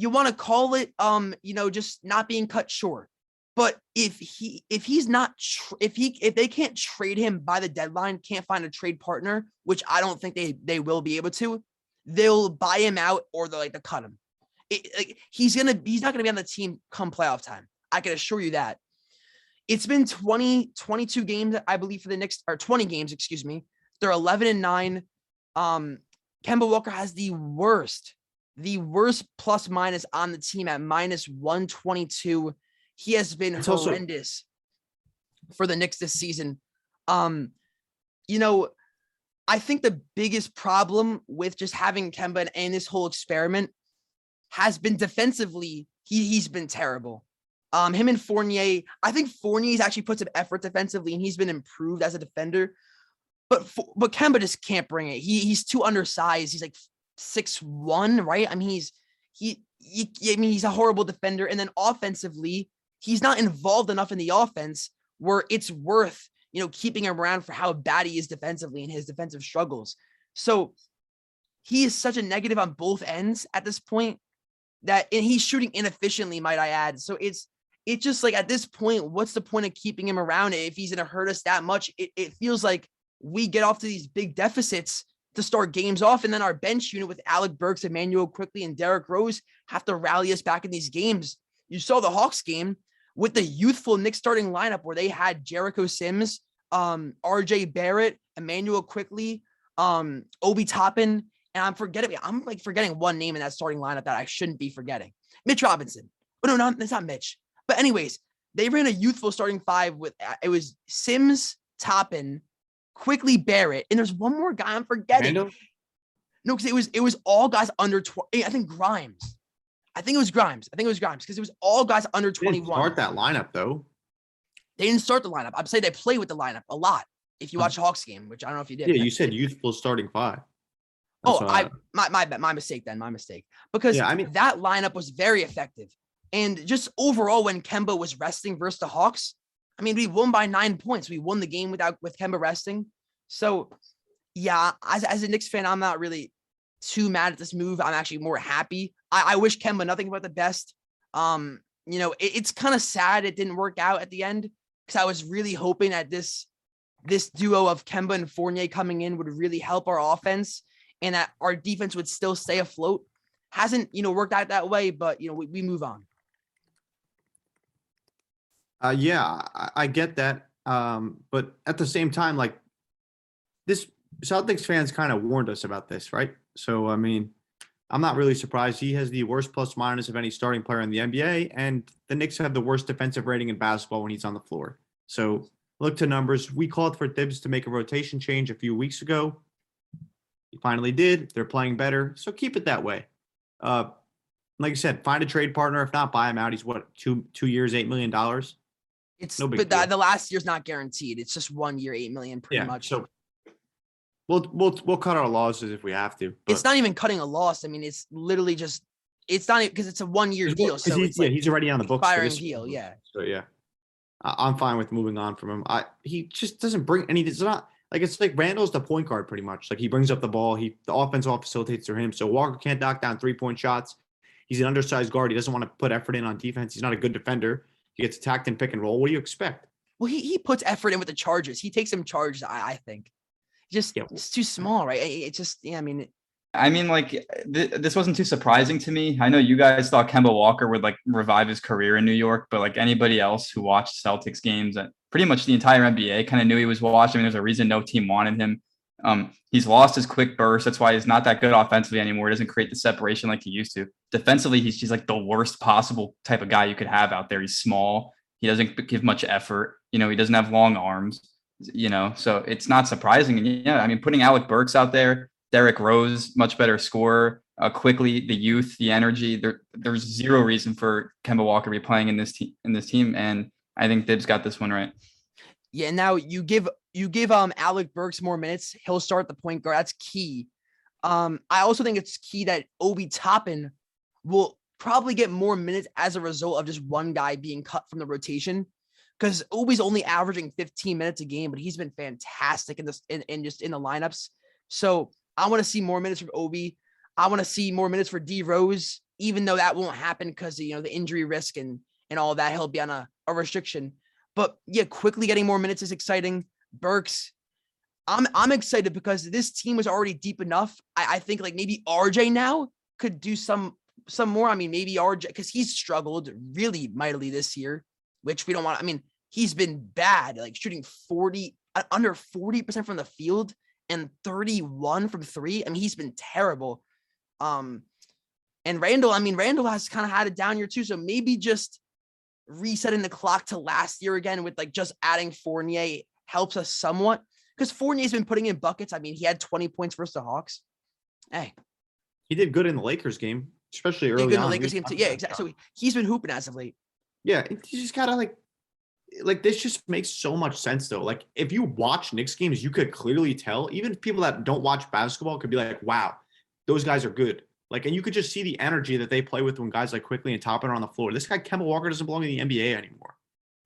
you want to call it um you know just not being cut short but if he if he's not tr- if he if they can't trade him by the deadline can't find a trade partner which i don't think they they will be able to they'll buy him out or they'll like to cut him. It, like he's gonna he's not gonna be on the team come playoff time. I can assure you that. It's been 20 22 games i believe for the next or 20 games excuse me. They're 11 and 9 um kemba walker has the worst the worst plus minus on the team at minus 122. He has been It's also- horrendous for the Knicks this season. Um, you know, I think the biggest problem with just having Kemba and, and this whole experiment has been defensively. He he's been terrible. Um, him and Fournier. I think Fournier's actually put some effort defensively, and he's been improved as a defender. But but Kemba just can't bring it. He he's too undersized. He's like six one, right? I mean, he's he, he. I mean, he's a horrible defender, and then offensively, he's not involved enough in the offense where it's worth you know keeping him around for how bad he is defensively and his defensive struggles. So he is such a negative on both ends at this point that and he's shooting inefficiently, might I add. So it's it's just like at this point, what's the point of keeping him around if he's gonna hurt us that much? It, it feels like we get off to these big deficits to start games off, and then our bench unit with Alec Burks, Immanuel Quickley, and Derrick Rose have to rally us back in these games. You saw the Hawks game with the youthful Knicks starting lineup where they had Jericho Sims, um, RJ Barrett, Immanuel Quickley, um, Obi Toppin, and I'm forgetting, I'm like forgetting one name in that starting lineup that I shouldn't be forgetting. Mitch Robinson. Oh no, no, that's not Mitch. But anyways, they ran a youthful starting five with uh, it was Sims, Toppin, Quickley Barrett, and there's one more guy I'm forgetting. Randle? No, because it was it was all guys under 20. I think Grimes. I think it was Grimes. I think it was Grimes because it was all guys under They didn't 21. Start that lineup though. They didn't start the lineup. I'm saying they play with the lineup a lot. If you uh-huh. watch the Hawks game, which I don't know if you did. Yeah, you said youthful starting five. Oh, That's I my my my mistake then, my mistake. Because Yeah, I mean- that lineup was very effective. And just overall, when Kemba was resting versus the Hawks, I mean, we won by nine points. We won the game without with Kemba resting. So yeah, as, as a Knicks fan, I'm not really too mad at this move. I'm actually more happy. I, I wish Kemba nothing but the best. Um, you know, it- it's kind of sad it didn't work out at the end because I was really hoping that this this duo of Kemba and Fournier coming in would really help our offense and that our defense would still stay afloat. Hasn't, you know, worked out that way, but you know, we, we move on. Uh, yeah, I, I get that. Um, but at the same time, like this Celtics fans kind of warned us about this, right? So I mean, I'm not really surprised. He has the worst plus minus of any starting player in the NBA, and the Knicks have the worst defensive rating in basketball when he's on the floor. So look to numbers. We called for Thibs to make a rotation change a few weeks ago. He finally did. They're playing better, so keep it that way. Uh, like I said, find a trade partner. If not, buy him out. He's what two two years, eight million dollars. It's No big but the, the last year's not guaranteed. It's just one year, eight million, pretty much. So we'll we'll we'll cut our losses if we have to. But it's not even cutting a loss. I mean, it's literally just it's not because it's a one year deal. So he's, yeah, like he's already on the books. for expiring deal. Yeah. So yeah, I'm fine with moving on from him. I he just doesn't bring any. It's not like it's like Randle's the point guard pretty much. Like he brings up the ball. He the offense all facilitates for him. So Walker can't knock down three point shots. He's an undersized guard. He doesn't want to put effort in on defense. He's not a good defender. He gets attacked in pick and roll. What do you expect? Well, he, he puts effort in with the charges. He takes some charges, I, I think. Just Yeah. it's too small, right? It, it just yeah, I mean, I mean, like th- this wasn't too surprising to me. I know you guys thought Kemba Walker would like revive his career in New York, but like anybody else who watched Celtics games, and pretty much the entire NBA kind of knew he was washed. I mean, there's a reason no team wanted him. Um, he's lost his quick burst. That's why he's not that good offensively anymore. He doesn't create the separation like he used to. Defensively, he's just like the worst possible type of guy you could have out there. He's small. He doesn't give much effort. You know, he doesn't have long arms. You know, so it's not surprising. And yeah, I mean, putting Alec Burks out there, Derrick Rose, much better scorer. Uh, Quickley, the youth, the energy. There, there's zero reason for Kemba Walker to be playing in this team. In this team, and I think Thibs got this one right. yeah. Now you give you give um Alec Burks more minutes, he'll start the point guard. That's key. Um, I also think it's key that Obi Toppin will probably get more minutes as a result of just one guy being cut from the rotation. Because Obi's only averaging 15 minutes a game, but he's been fantastic in this in, in just in the lineups. So I want to see more minutes from Obi. I want to see more minutes for D Rose, even though that won't happen because you know the injury risk and and all that. He'll be on a, a restriction. But yeah, Quickley getting more minutes is exciting. Burks, I'm I'm excited because this team was already deep enough. I, I think like maybe RJ now could do some some more. I mean, maybe RJ because he's struggled really mightily this year, which we don't want. I mean, he's been bad, like shooting 40 uh, under 40% from the field and 31 from three. I mean, he's been terrible. Um, and Randle, I mean, Randle has kind of had a down year too. So maybe just resetting the clock to last year again with like just adding Fournier helps us somewhat because Fournier's been putting in buckets. I mean, he had 20 points versus the Hawks. Hey, He did good in the Lakers game, especially early good in the on. Lakers game too. Yeah, exactly. So he's been hooping as of late. Yeah, you just gotta like, like this just makes so much sense though. Like if you watch Knicks games, you could clearly tell. Even people that don't watch basketball could be like, "Wow, those guys are good." Like, and you could just see the energy that they play with when guys like Quickley and Toppin are on the floor. This guy Kemba Walker doesn't belong in the NBA anymore.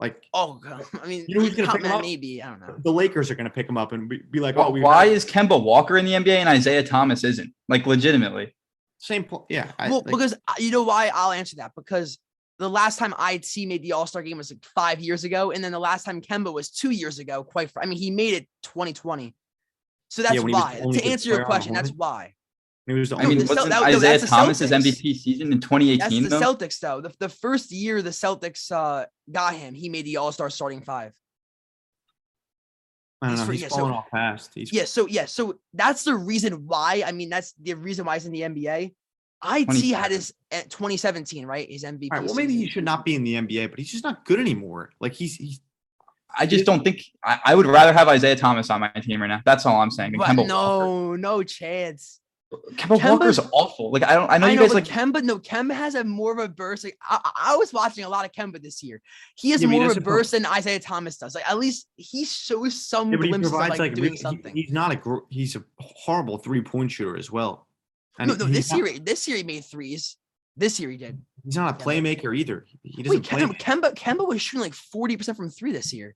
Like Oh, God. I mean, You know who's he's gonna pick him up? maybe. I don't know. the Lakers are gonna pick him up and be, be like, Why "Oh, we why is Kemba Walker in the NBA and Isaiah Thomas isn't? Like legitimately. same?" point, Yeah, I, well, like, because uh, you know why? I'll answer that because the last time IT made the All Star game was like five years ago, and then the last time Kemba was two years ago. Quite, fr- I mean, he made it 2020. So that's when he was why. To answer your player on the question, that's Hornets. why. he was the I mean, the only. Cel- wasn't that- Isaiah that's the Thomas's Celtics. MVP season in That's 2018 the though? Celtics, though. The, the first year the Celtics uh, got him, he made the All Star starting five. I don't he's know. for- He's yeah, so- off fast. He's Yeah, so yeah, so that's the reason why. I mean, that's the reason why he's in the NBA. IT had his eh, at 2017, right? His MVP. all right. Well, maybe he should not be in the NBA, but he's just not good anymore. Like he's he's I just don't think I, I would rather have Isaiah Thomas on my team right now. That's all I'm saying. than But Kemba Walker. no, no chance. Kemba Kemba's- Walker's awful. Like I don't I know I you know, guys but like Kemba. No, Kemba has a more of a burst. Like I, I I was watching a lot of Kemba this year. He has Yeah, but he more of a burst than Isaiah Thomas does. Like at least he shows some Yeah, but he glimpses of provides like, like, doing re- he- something. he's not a gr- he's a horrible three point shooter as well. And no, no, this not, year, this year he made threes. This year he did. he's not a Yeah, but- playmaker either. He doesn't Wait, play Kemba, Kemba, Kemba was shooting like 40% from three this year.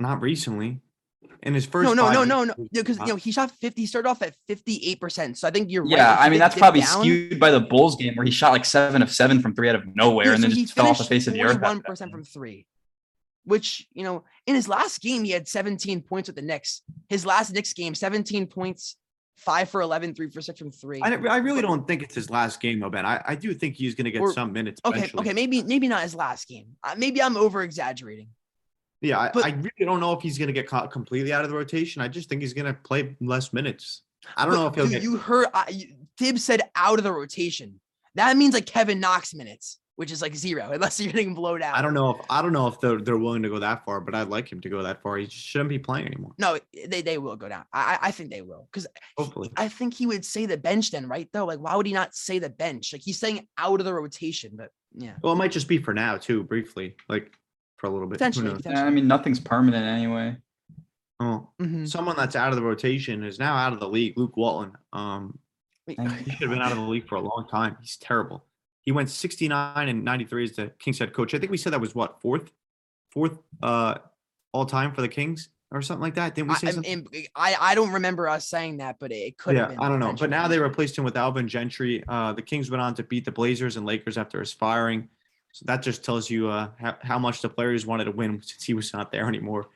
not recently. In his first No, no, five no, no, no. he was Because you know he shot 50. He started off at 58%. So I think you're right. yeah, I mean that's probably down. skewed by the Bulls game where he shot like seven of seven from three out of nowhere Yeah, and so then he just fell off the face of the earth. One from three, which, you know, in his last game, he had 17 points with the Knicks. His last Knicks game, 17 points, five for 11, three for six from three. I, I really don't think it's his last game though, Ben. I, I do think he's going to get Or- some minutes. Okay, eventually. okay, maybe maybe not his last game. Uh, maybe I'm over exaggerating. Yeah, I, But- I really don't know if he's going to get caught completely out of the rotation. I just think he's going to play less minutes. I don't know if he'll Dude, get. you heard uh, Thibs said out of the rotation. That means like Kevin Knox minutes, which is like zero, unless you're getting blown out. I don't know if I don't know if they're they're willing to go that far, but I'd like him to go that far. He shouldn't be playing anymore. No, they, they will go down. I I- I think they will because Hopefully, I think he would say the bench then, right? Though, like, why would he not say the bench? Like he's saying out of the rotation, but yeah, well, it might just be for now too, briefly, like for a little bit. Who potentially. knows? potentially. I mean, nothing's permanent anyway. Oh, Mhm. someone that's out of the rotation is now out of the league. Luke Walton. Um, he should have been out of the league for a long time. He's terrible. He went 69 and 93 as the Kings head coach. I think we said that was what fourth, fourth uh all time for the Kings or something like that. Didn't we I, say I'm- something? I I don't remember us saying that, but it could. yeah, have been I don't know. But now they replaced him with Alvin Gentry. Uh, the Kings went on to beat the Blazers and Lakers after his firing. So that just tells you uh, how, how much the players wanted to win since he was not there anymore.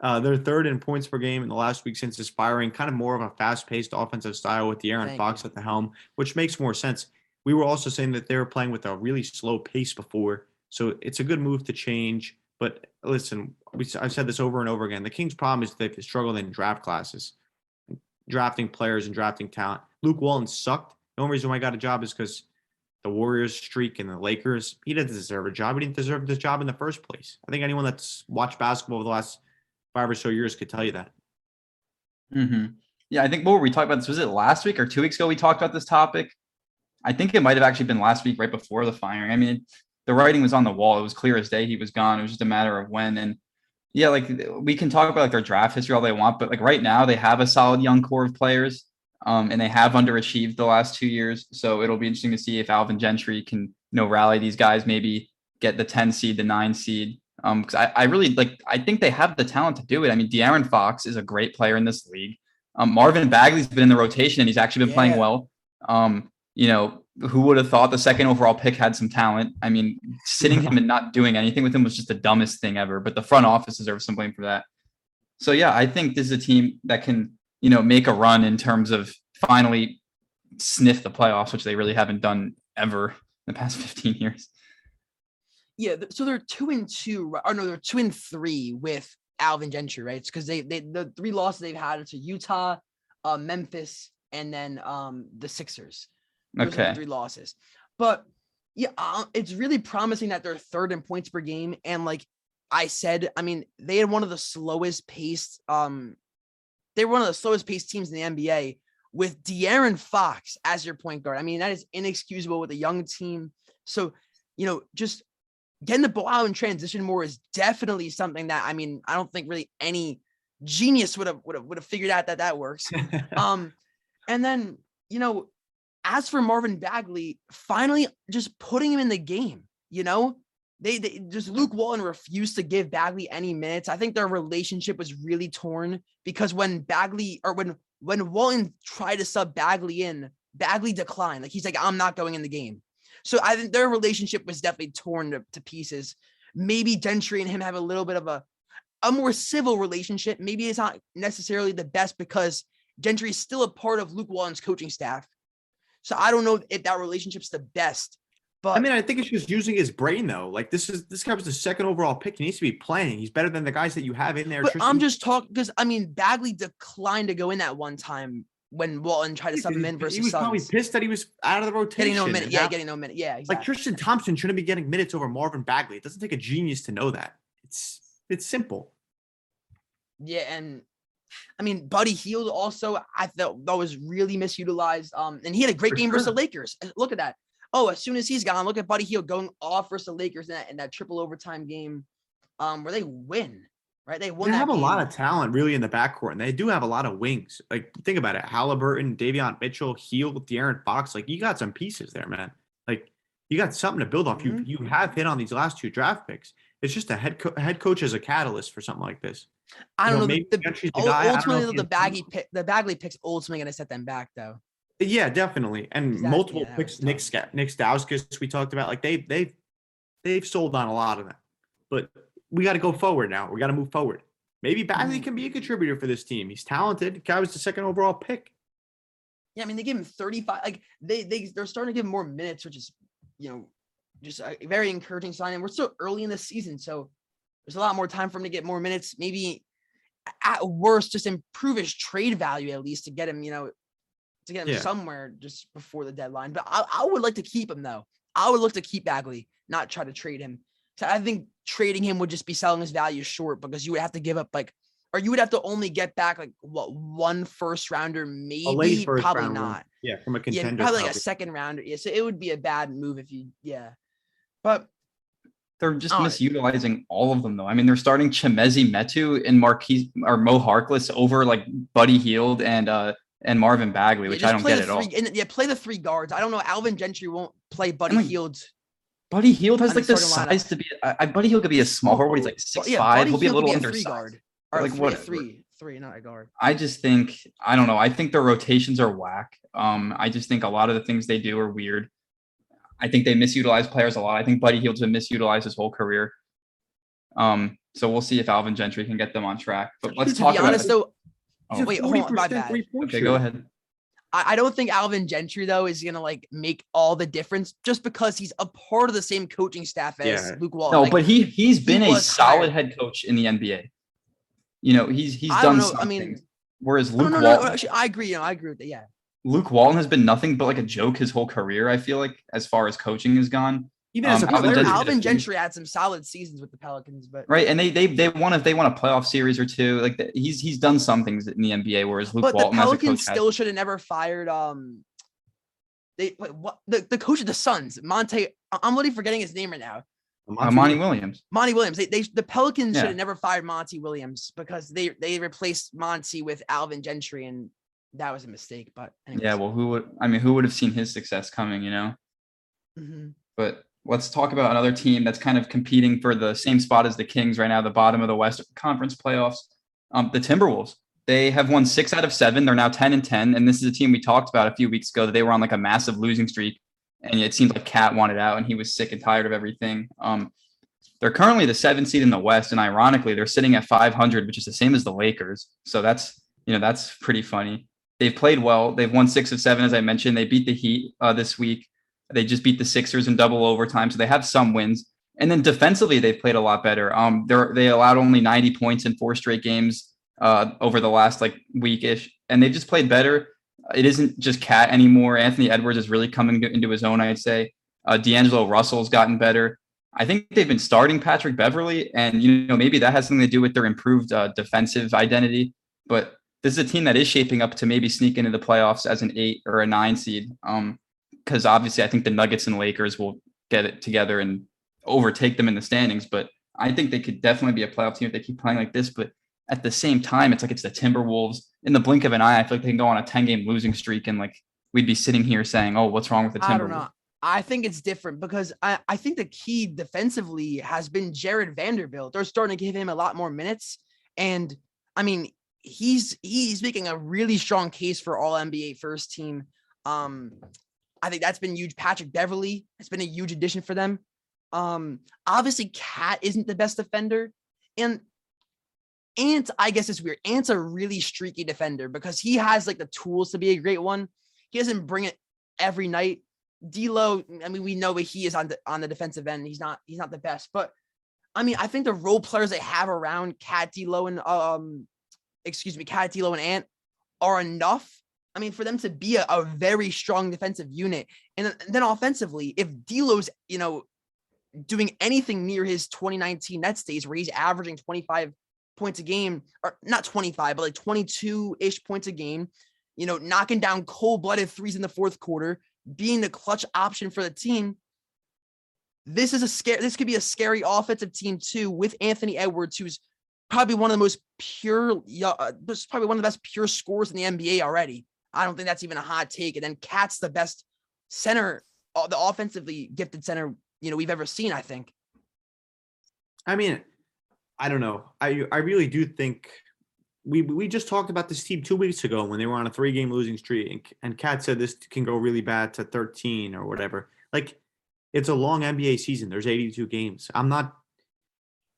Uh, they're third in points per game in the last week since his firing. Kind of more of a fast-paced offensive style with De'Aaron Thank Fox you. at the helm, which makes more sense. We were also saying that they were playing with a really slow pace before, so it's a good move to change. But listen, we, I've said this over and over again. The Kings' problem is they've struggled in draft classes drafting players and drafting talent. Luke Walton sucked. The only reason why he got a job is because the Warriors streak and the Lakers. He didn't deserve a job. He didn't deserve this job in the first place. I think anyone that's watched basketball over the last five or so years could tell you that. hmm Yeah, I think what were we talking about this? Was it last week or two weeks ago we talked about this topic? I think it might have actually been last week, right before the firing. I mean, the writing was on the wall. It was clear as day he was gone. It was just a matter of when. And yeah, like we can talk about like their draft history all they want, but like right now they have a solid young core of players. Um, and they have underachieved the last two years. So it'll be interesting to see if Alvin Gentry can, you know, rally these guys, maybe get the 10 seed, the nine seed. Um, because I, I really like I think they have the talent to do it. I mean, De'Aaron Fox is a great player in this league. Um, Marvin Bagley's been in the rotation and he's actually been playing well. Um, you know, who would have thought the second overall pick had some talent? I mean, sitting him and not doing anything with him was just the dumbest thing ever. But the front office deserves some blame for that. So yeah, I think this is a team that can, you know, make a run in terms of finally sniff the playoffs, which they really haven't done ever in the past 15 years. Yeah, so they're two and two, or no, they're two and three with Alvin Gentry, right? It's Because they they the three losses they've had are to Utah, uh, Memphis, and then um the Sixers. Those Okay. three losses. But yeah, uh, it's really promising that they're third in points per game. And like I said, I mean, they had one of the slowest paced, um, they were one of the slowest paced teams in the NBA with De'Aaron Fox as your point guard. I mean, that is inexcusable with a young team. So, you know, just getting the ball out in transition more is definitely something that I mean, I don't think really any genius would have would have would have figured out that that works. Um, and then you know, as for Marvin Bagley, finally just putting him in the game. You know, they, they just Luke Walton refused to give Bagley any minutes. I think their relationship was really torn because when Bagley or when when Walton tried to sub Bagley in, Bagley declined. Like he's like, I'm not going in the game. So I think their relationship was definitely torn to, to pieces. Maybe Gentry and him have a little bit of a a more civil relationship. Maybe it's not necessarily the best because Gentry is still a part of Luke Walton's coaching staff. So I don't know if that relationship's the best. But I mean, I think it's just using his brain though. Like this is this guy was the second overall pick. He needs to be playing. He's better than the guys that you have in there. but I'm just talking because I mean Bagley declined to go in that one time when Walton tried to sub him in versus. he was probably pissed that he was out of the rotation. Getting no minute. Yeah, now- getting no minute. Yeah, like exactly. Tristan Thompson shouldn't be getting minutes over Marvin Bagley. It doesn't take a genius to know that. It's it's simple. Yeah, and I mean Buddy Hield also I thought that was really misutilized. Um, and he had a great For game versus the. Lakers. Look at that. Oh, as soon as he's gone, look at Buddy Hield going off versus the Lakers in that, in that triple overtime game, um, where they win. Right, they won. They have a lot of talent really in the backcourt, and they do have a lot of wings. Like think about it: Halliburton, Davion Mitchell, Hield, De'Aaron Fox. Like you got some pieces there, man. Like you got something to build off. Mhm. You you have hit on these last two draft picks. It's just a head co- head coach as a catalyst for something like this. I don't know, know. maybe the, the guy. Know ultimately, the has baggy pick, the Bagley picks ultimately going to set them back, though. Yeah, definitely. And Exactly, multiple yeah, picks. Nick tough. Nick Stauskas, we talked about. Like they they they've sold on a lot of them, but we got to go forward now. We got to move forward. Maybe Bagley Mhm. can be a contributor for this team. He's talented. Guy was the second overall pick. Yeah, I mean they give him 35. Like they they they're starting to give him more minutes, which is you know just a very encouraging sign. And we're still early in the season, so there's a lot more time for him to get more minutes. Maybe at worst, just improve his trade value at least to get him, you know, to get him Yeah. somewhere just before the deadline. But I, I would like to keep him though. I would look to keep Bagley, not try to trade him. So I think trading him would just be selling his value short because you would have to give up like, or you would have to only get back like what one first rounder, maybe, first probably round one. not. Yeah, from a contender. Yeah, probably like a second rounder. Yeah, so it would be a bad move if you, yeah. But They're just Oh, misutilizing all of them though. I mean, they're starting Chimezie Metu and Marquise or Mo Harkless over like Buddy Hield and uh and Marvin Bagley, which just I don't get at all. And, yeah, play the three guards. I don't know. Alvin Gentry won't play Buddy like, Fields. Buddy Hield has like the starting lineup. to be. I, I Buddy Hield could be a small forward. He's like six yeah, five. Buddy He'll be a little be a three undersized. guard. Or like, three, whatever. three, three, not a guard. I just think I don't know. I think their rotations are whack. Um, I just think a lot of the things they do are weird. I think they misutilize players a lot. I think Buddy Hield's been misutilized his whole career. Um, so we'll see if Alvin Gentry can get them on track. But let's to talk be about. honest, though, Oh, wait, hold on, my bad. okay, go ahead. I, I don't think Alvin Gentry though is gonna like make all the difference just because he's a part of the same coaching staff as Yeah. Luke Walton. No, Like, but he he's been a solid hired. head coach in the NBA. You know, he's he's I done know, I mean- whereas Luke no, no, no, Walton, Actually, I agree. You know, I agree with that. Yeah. Luke Walton has been nothing but like a joke his whole career. I feel like as far as coaching has gone. Even as Um, a Alvin player, Gentry- Alvin did a few- Gentry had some solid seasons with the Pelicans, but Right, and they they they want if they want a playoff series or two. Like the, he's he's done some things in the NBA, whereas Luke but the Walton as a coach Pelicans still should have never fired um they wait, what the, the coach of the Suns, Monty I- I'm literally forgetting his name right now. uh, Monty Williams. Monty Williams. They, they the Pelicans should have never fired Monty Williams because they they replaced Monty with Alvin Gentry and that was a mistake. But anyways. Yeah, well, who would I mean, who would have seen his success coming? You know. Mhm. But let's talk about another team that's kind of competing for the same spot as the Kings right now, the bottom of the West Conference playoffs. Um, the Timberwolves. They have won six out of seven. They're now 10 and 10. And this is a team we talked about a few weeks ago that they were on like a massive losing streak. And it seemed like KAT wanted out and he was sick and tired of everything. Um, they're currently the seventh seed in the West. And ironically, they're sitting at 500, which is the same as the Lakers. So that's, you know, that's pretty funny. They've played well. They've won six of seven, as I mentioned. They beat the Heat uh, this week. They just beat the Sixers in double overtime, so they have some wins. And then defensively, they've played a lot better. Um, they allowed only 90 points in four straight games uh, over the last like weekish, and they've just played better. It isn't just KAT anymore. Anthony Edwards is really coming to- into his own. I'd say uh, D'Angelo Russell's gotten better. I think they've been starting Patrick Beverley, and you know maybe that has something to do with their improved uh, defensive identity. But this is a team that is shaping up to maybe sneak into the playoffs as an eight or a nine seed. Um, because obviously I think the Nuggets and Lakers will get it together and overtake them in the standings. But I think they could definitely be a playoff team if they keep playing like this. But at the same time, it's like it's the Timberwolves. In the blink of an eye, I feel like they can go on a 10 game losing streak and like we'd be sitting here saying, Oh, what's wrong with the Timberwolves? I don't know. I think it's different because I, I think the key defensively has been Jarred Vanderbilt. They're starting to give him a lot more minutes. And I mean, he's he's making a really strong case for all NBA first team. Um, I think that's been huge. Patrick Beverley has been a huge addition for them. Um, obviously, KAT isn't the best defender, and Ant, I guess it's weird. Ant's a really streaky defender because he has like the tools to be a great one. He doesn't bring it every night. D'Lo, I mean, we know what he is on the on the defensive end. He's not he's not the best, but I mean, I think the role players they have around KAT D'Lo and um, excuse me, KAT D'Lo and Ant are enough. I mean, for them to be a, a very strong defensive unit, and then, then offensively, if D'Lo's you know doing anything near his 2019 Nets days, where he's averaging 25 points a game, or not 25, but like 22 ish points a game, you know, knocking down cold blooded threes in the fourth quarter, being the clutch option for the team. This is a scare. This could be a scary offensive team too, with Anthony Edwards, who's probably one of the most pure, uh, this is probably one of the best pure scores in the NBA already. I don't think that's even a hot take. And then KAT's the best center, uh, the offensively gifted center you know we've ever seen. I think. I mean, I don't know. I I really do think we we just talked about this team two weeks ago when they were on a three game losing streak, and KAT said this can go really bad to 13 or whatever. Like, it's a long NBA season. There's 82 games. I'm not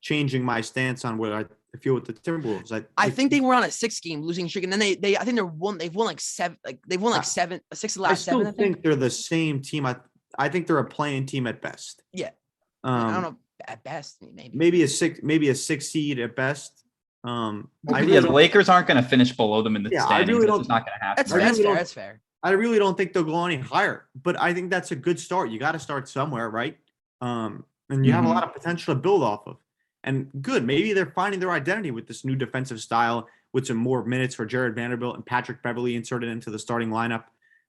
changing my stance on whether I I feel with the Timberwolves. I, I think they were on a six game losing streak, and then they they I think they're one. They've won like seven. Like they've won like seven, six of the I last still seven. I think, think. they're the same team. I I think they're a playing team at best. Yeah. Um, I don't know. At best, maybe. Maybe a six, maybe a six seed at best. Um, I yeah, the Lakers aren't going to finish below them in the Yeah, I standings. really That's don't- just not going to happen. That's I fair. That's really fair. That's fair. I really don't think they'll go any higher. But I think that's a good start. You got to start somewhere, right? Um, and you have a Mhm. lot of potential to build off of. And good, maybe they're finding their identity with this new defensive style, with some more minutes for Jarred Vanderbilt and Patrick Beverley inserted into the starting lineup.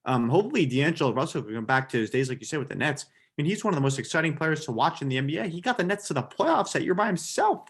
Um, hopefully, D'Angelo Russell can come back to his days, like you said, with the Nets. I mean, he's one of the most exciting players to watch in the NBA. He got the Nets to the playoffs that year by himself.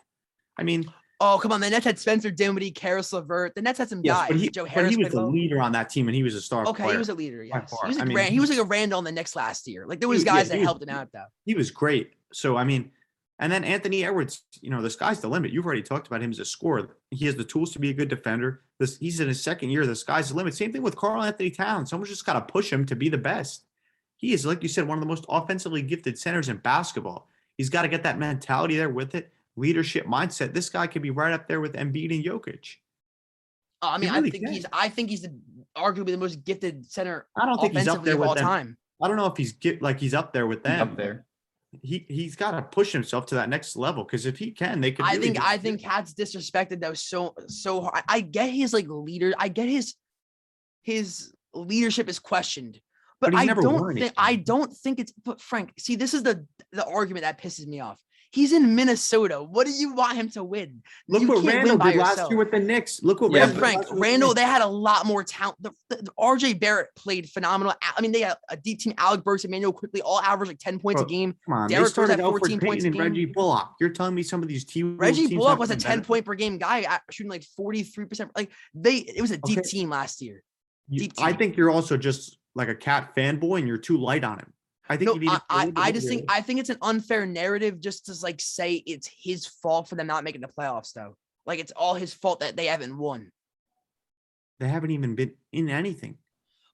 I mean, Oh come on, the Nets had Spencer Dinwiddie, Caris LeVert. The Nets had some yes, guys. but he, Joe but Harris. he was the leader on that team, and he was a star Okay, player. he was a leader. Yes, he was I like mean, Rand, he was like a Randle in the Knicks last year. Like there was He- guys he that was- helped him out though. he was great. So I mean, and then Anthony Edwards, you know, the sky's the limit. You've already talked about him as a scorer. He has the tools to be a good defender. This he's in his second year. The sky's the limit. Same thing with Karl-Anthony Towns. Someone's just got to push him to be the best. He is, like you said, one of the most offensively gifted centers in basketball. He's got to get that mentality there with it, leadership mindset. This guy could be right up there with Embiid and Jokic. Uh, I mean, really I think can. he's. I think he's the arguably the most gifted center I don't think he's up there with all them. time. I don't know if he's get like he's up there with He's them. up there. He he's got to push himself to that next level because if he can, they could. I really think I think KAT's disrespected though so so hard. I, get his like leader. I get his his leadership is questioned, but, But I don't think I don't think it's. But Frank, see, this is the the argument that pisses me off. He's in Minnesota. What do you want him to win? Look You what Randle did last year with the Knicks. Look what Yeah, Randle did Frank, last year with the Randle, they had a lot more talent. The, the- the RJ Barrett played phenomenal. I mean, they had a deep team. Alec Burks, Immanuel Quickley, all average like 10 points a game. Come on, they Rose started had 14 points a game. Reggie Bullock. You're telling me some of these teams. Reggie teams Bullock was a 10 better? point per game guy, uh, shooting like 43%. Like they, it was a deep Okay. team last year. You- I think you're also just like a cat fanboy, and you're too light on him. I think No, you need. I, to be a I, little bit I just think. I think it's an unfair narrative just to like say it's his fault for them not making the playoffs though. Like it's all his fault that they haven't won. they haven't even been in anything.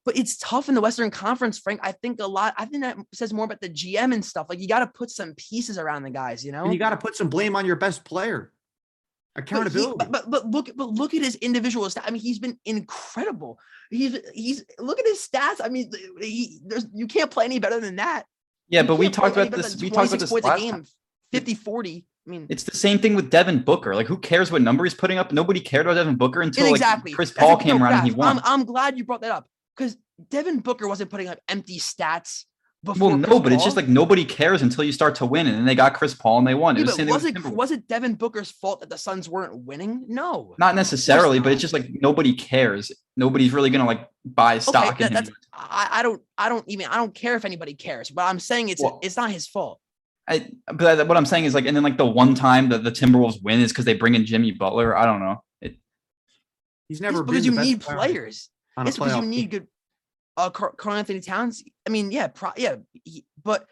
But it's tough in the Western Conference, Frank. I think a lot. I think that says more about the GM and stuff. Like you got to put some pieces around the guys, you know. And you got to put some blame on your best player. But, he- Accountability. but, but look but look at his individual stats. I mean, he's been incredible. He's he's look at his stats. I mean, he there's you can't play any better than that. Yeah, You but we talked about this. We talked about 26 this points a game, time. 50 40. I mean, It's the same thing with Devin Booker. Like, who cares what number he's putting up? Nobody cared about Devin Booker until like exactly. Chris Paul came around and he won. I'm, I'm glad you brought that up because Devin Booker wasn't putting up empty stats before. well, no, Chris but it's just like nobody cares until you start to win, and then they got Chris Paul and they won. It Yeah, was, but the same thing was it was it Devin Booker's fault that the Suns weren't winning? No. Not necessarily, but it's just like nobody cares. Nobody's really gonna like buy stock okay, in that, him. that's I, I don't I don't even I don't care if anybody cares, but I'm saying it's Well- it's not his fault. I, but I- what I'm saying is like, and then like the one time that the Timberwolves win is because they bring in Jimmy Butler. I don't know. It, He's It's never because been you the best need player players. It's because you need good. Uh, Car- Karl-Anthony Towns. I mean, yeah, pro- yeah, he- but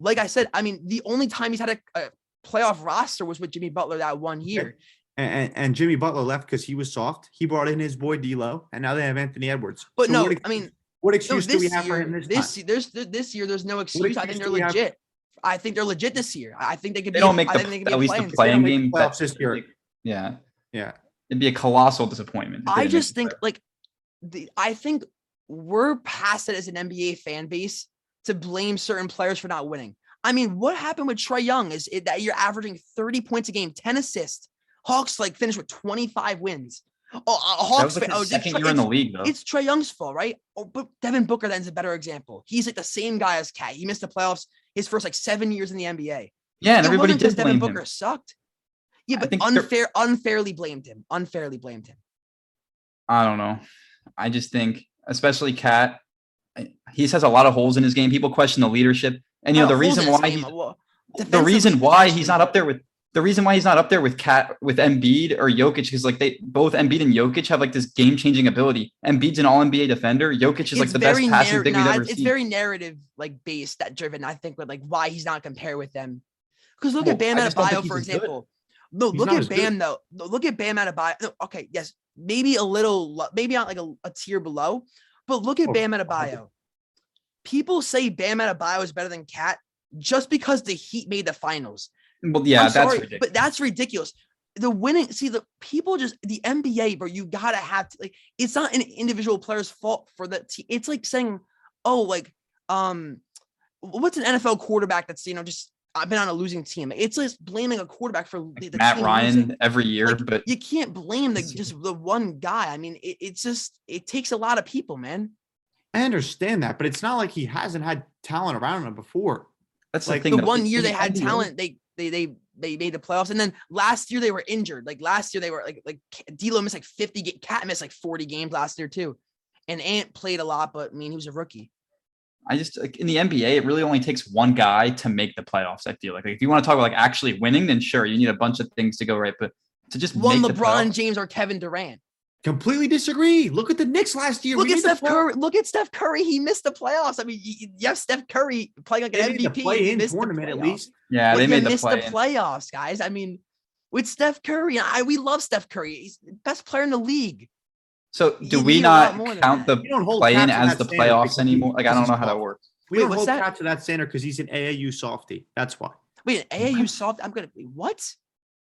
like I said, I mean, the only time he's had a, a playoff roster was with Jimmy Butler that one year. And, and, and Jimmy Butler left because he was soft. He brought in his boy D'Lo, and now they have Anthony Edwards. But So no, what I mean, what no, excuse do we this have for him this, this time? year, there's this year, there's no excuse. I think they're do we have- legit. I think they're legit this year. I think they could they be. don't a- make I the, think they could at a least the play-in playing make the game. playoffs this year. Yeah, Yeah. it'd be a colossal disappointment. I just think like the I think we're past it as an NBA fan base to blame certain players for not winning. I mean, what happened with Trae Young is it, that you're averaging 30 points a game, 10 assists. Hawks like finished with 25 wins. Oh, uh, that Hawks was like oh, it's second Trey- year in the league, though. It's Trae Young's fault, right? Oh, but Devin Booker then's a better example. He's like the same guy as KAT. He missed the playoffs his first like seven years in the NBA. yeah, and it everybody did Devin Booker him. sucked. Yeah, but unfair, unfairly blamed him. Unfairly blamed him. I don't know. I just think, especially KAT, he has a lot of holes in his game. People question the leadership, and you know the reason why he's well, the reason why he's not up there with the reason why he's not up there with KAT with Embiid or Jokic because like they both Embiid and Jokic have like this game changing ability. Embiid's an All NBA defender. Jokic is like It's the best passing narr- big nah, we've ever it's seen. very narrative like based that driven. I think with like why he's not compared with them. Because look Well, at Bam I just don't Adebayo for as good. example. No, He's look at as good. Bam though. No, look at Bam Adebayo. No, okay, yes, maybe a little, maybe not like a, a tier below, but look at Oh, Bam Adebayo. People say Bam Adebayo is better than KAT just because the Heat made the finals. well, yeah, I'm that's sorry, ridiculous. but that's ridiculous. the winning. See, the people just the NBA, bro. You gotta have to like. It's not an individual player's fault for the team. It's like saying, oh, like um, what's an NFL quarterback that's you know just I've been on a losing team. It's just blaming a quarterback for the, the Matt team Ryan losing. every year, Like, but you can't blame the just the one guy. I mean, it, it's just it takes a lot of people, man. I understand that, but it's not like he hasn't had talent around him before. that's like, the thing. the though, one year they had NBA talent, they they they they made the playoffs, and then last year they were injured. Like last year they were like like K- D'Lo missed like fifty. KAT missed like forty games last year too, and Ant played a lot, but I mean he was a rookie. I just like in the NBA, it really only takes one guy to make the playoffs. I feel like, like if you want to talk about like actually winning, then sure, you need a bunch of things to go right. But to just One make LeBron playoffs- James or Kevin Durant. Completely disagree. Look at the Knicks last year. Look We at Steph play- Curry. Look at Steph Curry. He missed the playoffs. I mean, you, you have Steph Curry playing like They an made the MVP. play-in missed the tournament at playoffs. least. yeah, But they made the missed play. the playoffs, guys. I mean, with Steph Curry, I we love Steph Curry. He's the best player in the league. So You do we need a lot not count the We play-in as the playoffs anymore? Like I don't know how that works. We Wait, don't hold that? KAT to that standard because he's an AAU softy. That's why. Wait, AAU soft. I'm gonna be, what?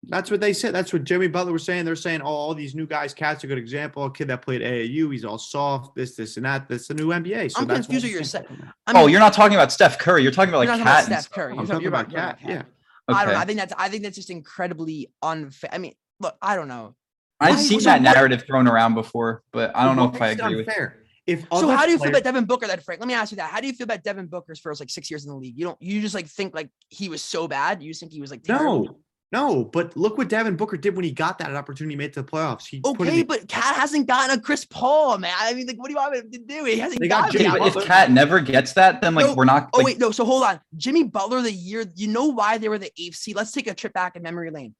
That's what they said. That's what Jimmy Butler was saying. They're saying, oh, all these new guys, KAT's a good example. A kid that played AAU, he's all soft, this, this, and that. That's the new NBA. So I'm that's confused why what you're I'm saying. I oh, mean, oh, you're not talking about Steph Curry. You're talking about like not talking KAT. about and Steph Curry. I'm You're talking you're about KAT. KAT. Yeah. I don't know. Okay. I think that's I think that's just incredibly unfair. I mean, look, I don't know. I've Why- seen that narrative thrown around before, but I don't know if I agree with. unfair? If So how do you feel about Devin Booker then, Frank? Let me ask you that. How do you feel about Devin Booker's first like six years in the league? You don't you just like think like he was so bad? You just think he was like terrible? No, no. But look what Devin Booker did when he got that opportunity made to the playoffs. He put in Okay, the- but KAT hasn't gotten a Chris Paul, man. I mean, like, what do you want him to do? He hasn't They got gotten Jimmy that. But if KAT never gets that, then like No. we're not. Oh wait, no. So hold on. Jimmy Butler, the year you know why they were the eighth seed. Let's take a trip back in memory lane.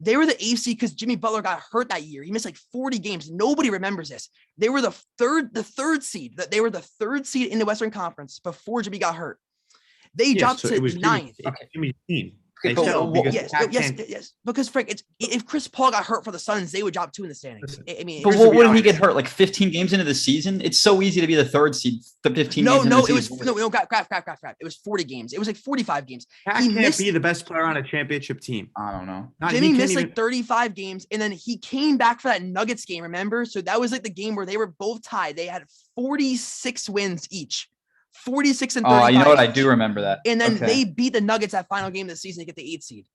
They were the eighth seed because Jimmy Butler got hurt that year. He missed like 40 games. Nobody remembers this. They were the third, the third seed. That they were the third seed in the Western Conference before Jimmy got hurt. They Yeah, dropped so to it was Jimmy- ninth. it's Jimmy's team. Okay, They but settled what- because Yes, yes, can't- yes. Because Frank, it's if Chris Paul got hurt for the Suns, they would drop two in the standings. Listen, I I mean, But Here's what, the what did he get hurt? Like 15 games into the season? It's so easy to be the third seed. The 15 no, games no, the it was season. no, no, crap, crap, crap, crap, crap. It was 40 games. It was like 45 games. KAT he can't missed- be the best player on a championship team. I don't know. Not, he Jimmy missed even- like 35 games, and then he came back for that Nuggets game. Remember? So that was like the game where they were both tied. They had 46 wins each, 46 and 35. Oh, you know what? I do remember that. And then Okay. they beat the Nuggets that final game of the season to get the eight seed.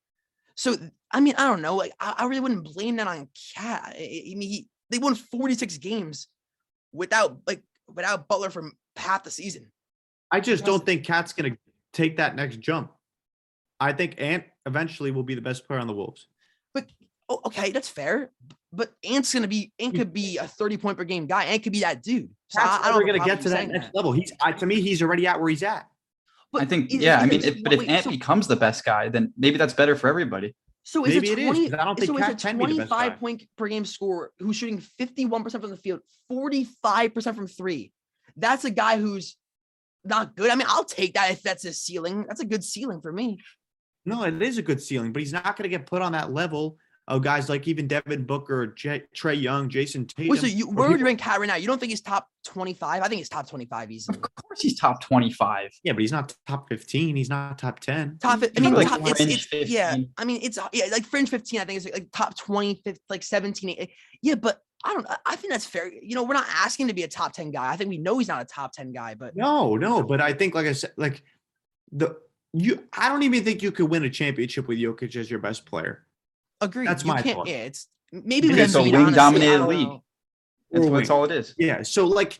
So I mean, I don't know. Like I, I really wouldn't blame that on KAT. I, I mean, he, they won 46 games without like without Butler for half the season. I just don't think KAT's going to take that next jump. I think Ant eventually will be the best player on the Wolves. Oh, okay, that's fair. But Ant's gonna be Ant could be a 30 point per game guy. Ant could be that dude. So I, KAT's I don't never have a going to get to that saying next level. He's I, to me, he's already at where he's at. But I think, either- yeah. I mean, if, but if Ant so- becomes the best guy, then maybe that's better for everybody. So is Maybe a it is, 20, 'cause I don't think so is KAT a can be the best 25 guy. point per game scorer who's shooting 51% from the field, 45% from three. That's a guy who's not good. I mean, I'll take that if that's his ceiling. That's a good ceiling for me. No, it is a good ceiling, but he's not going to get put on that level of guys like even Devin Booker, J- Trae Young, Jayson Tatum. Wait, so you where would you rank KAT right now? You don't think he's top 25? I think he's top 25 easily. Of course, he's top 25. Yeah, but he's not top 15. He's not top 10. Top, I mean, like top, it's, it's, yeah. I mean, it's yeah, like fringe 15. I think it's like, top 20, like 17. eh, Yeah, but I don't. I- I think that's fair. You know, we're not asking to be a top 10 guy. I think we know he's not a top 10 guy, but No, no, but I think, like I said, like the you, I don't even think you could win a championship with Jokic as your best player. Agree. That's you my can't, thought. Yeah, it's maybe Because with it's a Embiid, wing honestly, I dominated league. That's, Or that's all it is. Yeah, so like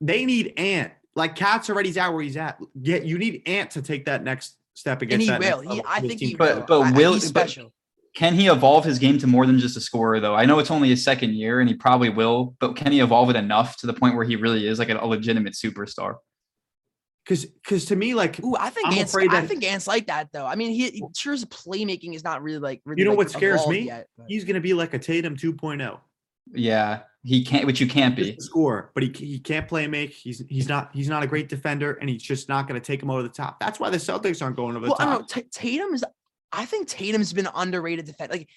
they need Ant. Like KAT's already at where he's at. Get you need Ant to take that next step And against he that next will. He, I think he But- will. but I- I- will- he's but- special. Can he evolve his game to more than just a scorer, though? I know it's only his second year, and he probably will. But can he evolve it enough to the point where he really is like a, a legitimate superstar? Because because to me, like Ooh, I think I'm Ant's, afraid I think Ant's like that though. I mean, he, he sure his playmaking is not really like. Really, you know like, what scares me? Yet, He's gonna be like a Tatum 2.0. Yeah, he can't, which you can't be. score, but he he can't play make. He's he's not he's not a great defender, and he's just not going to take him over the top. That's why the Celtics aren't going over the well, I top. don't know. Ta- Tatum's. I think Tatum's been underrated defense, like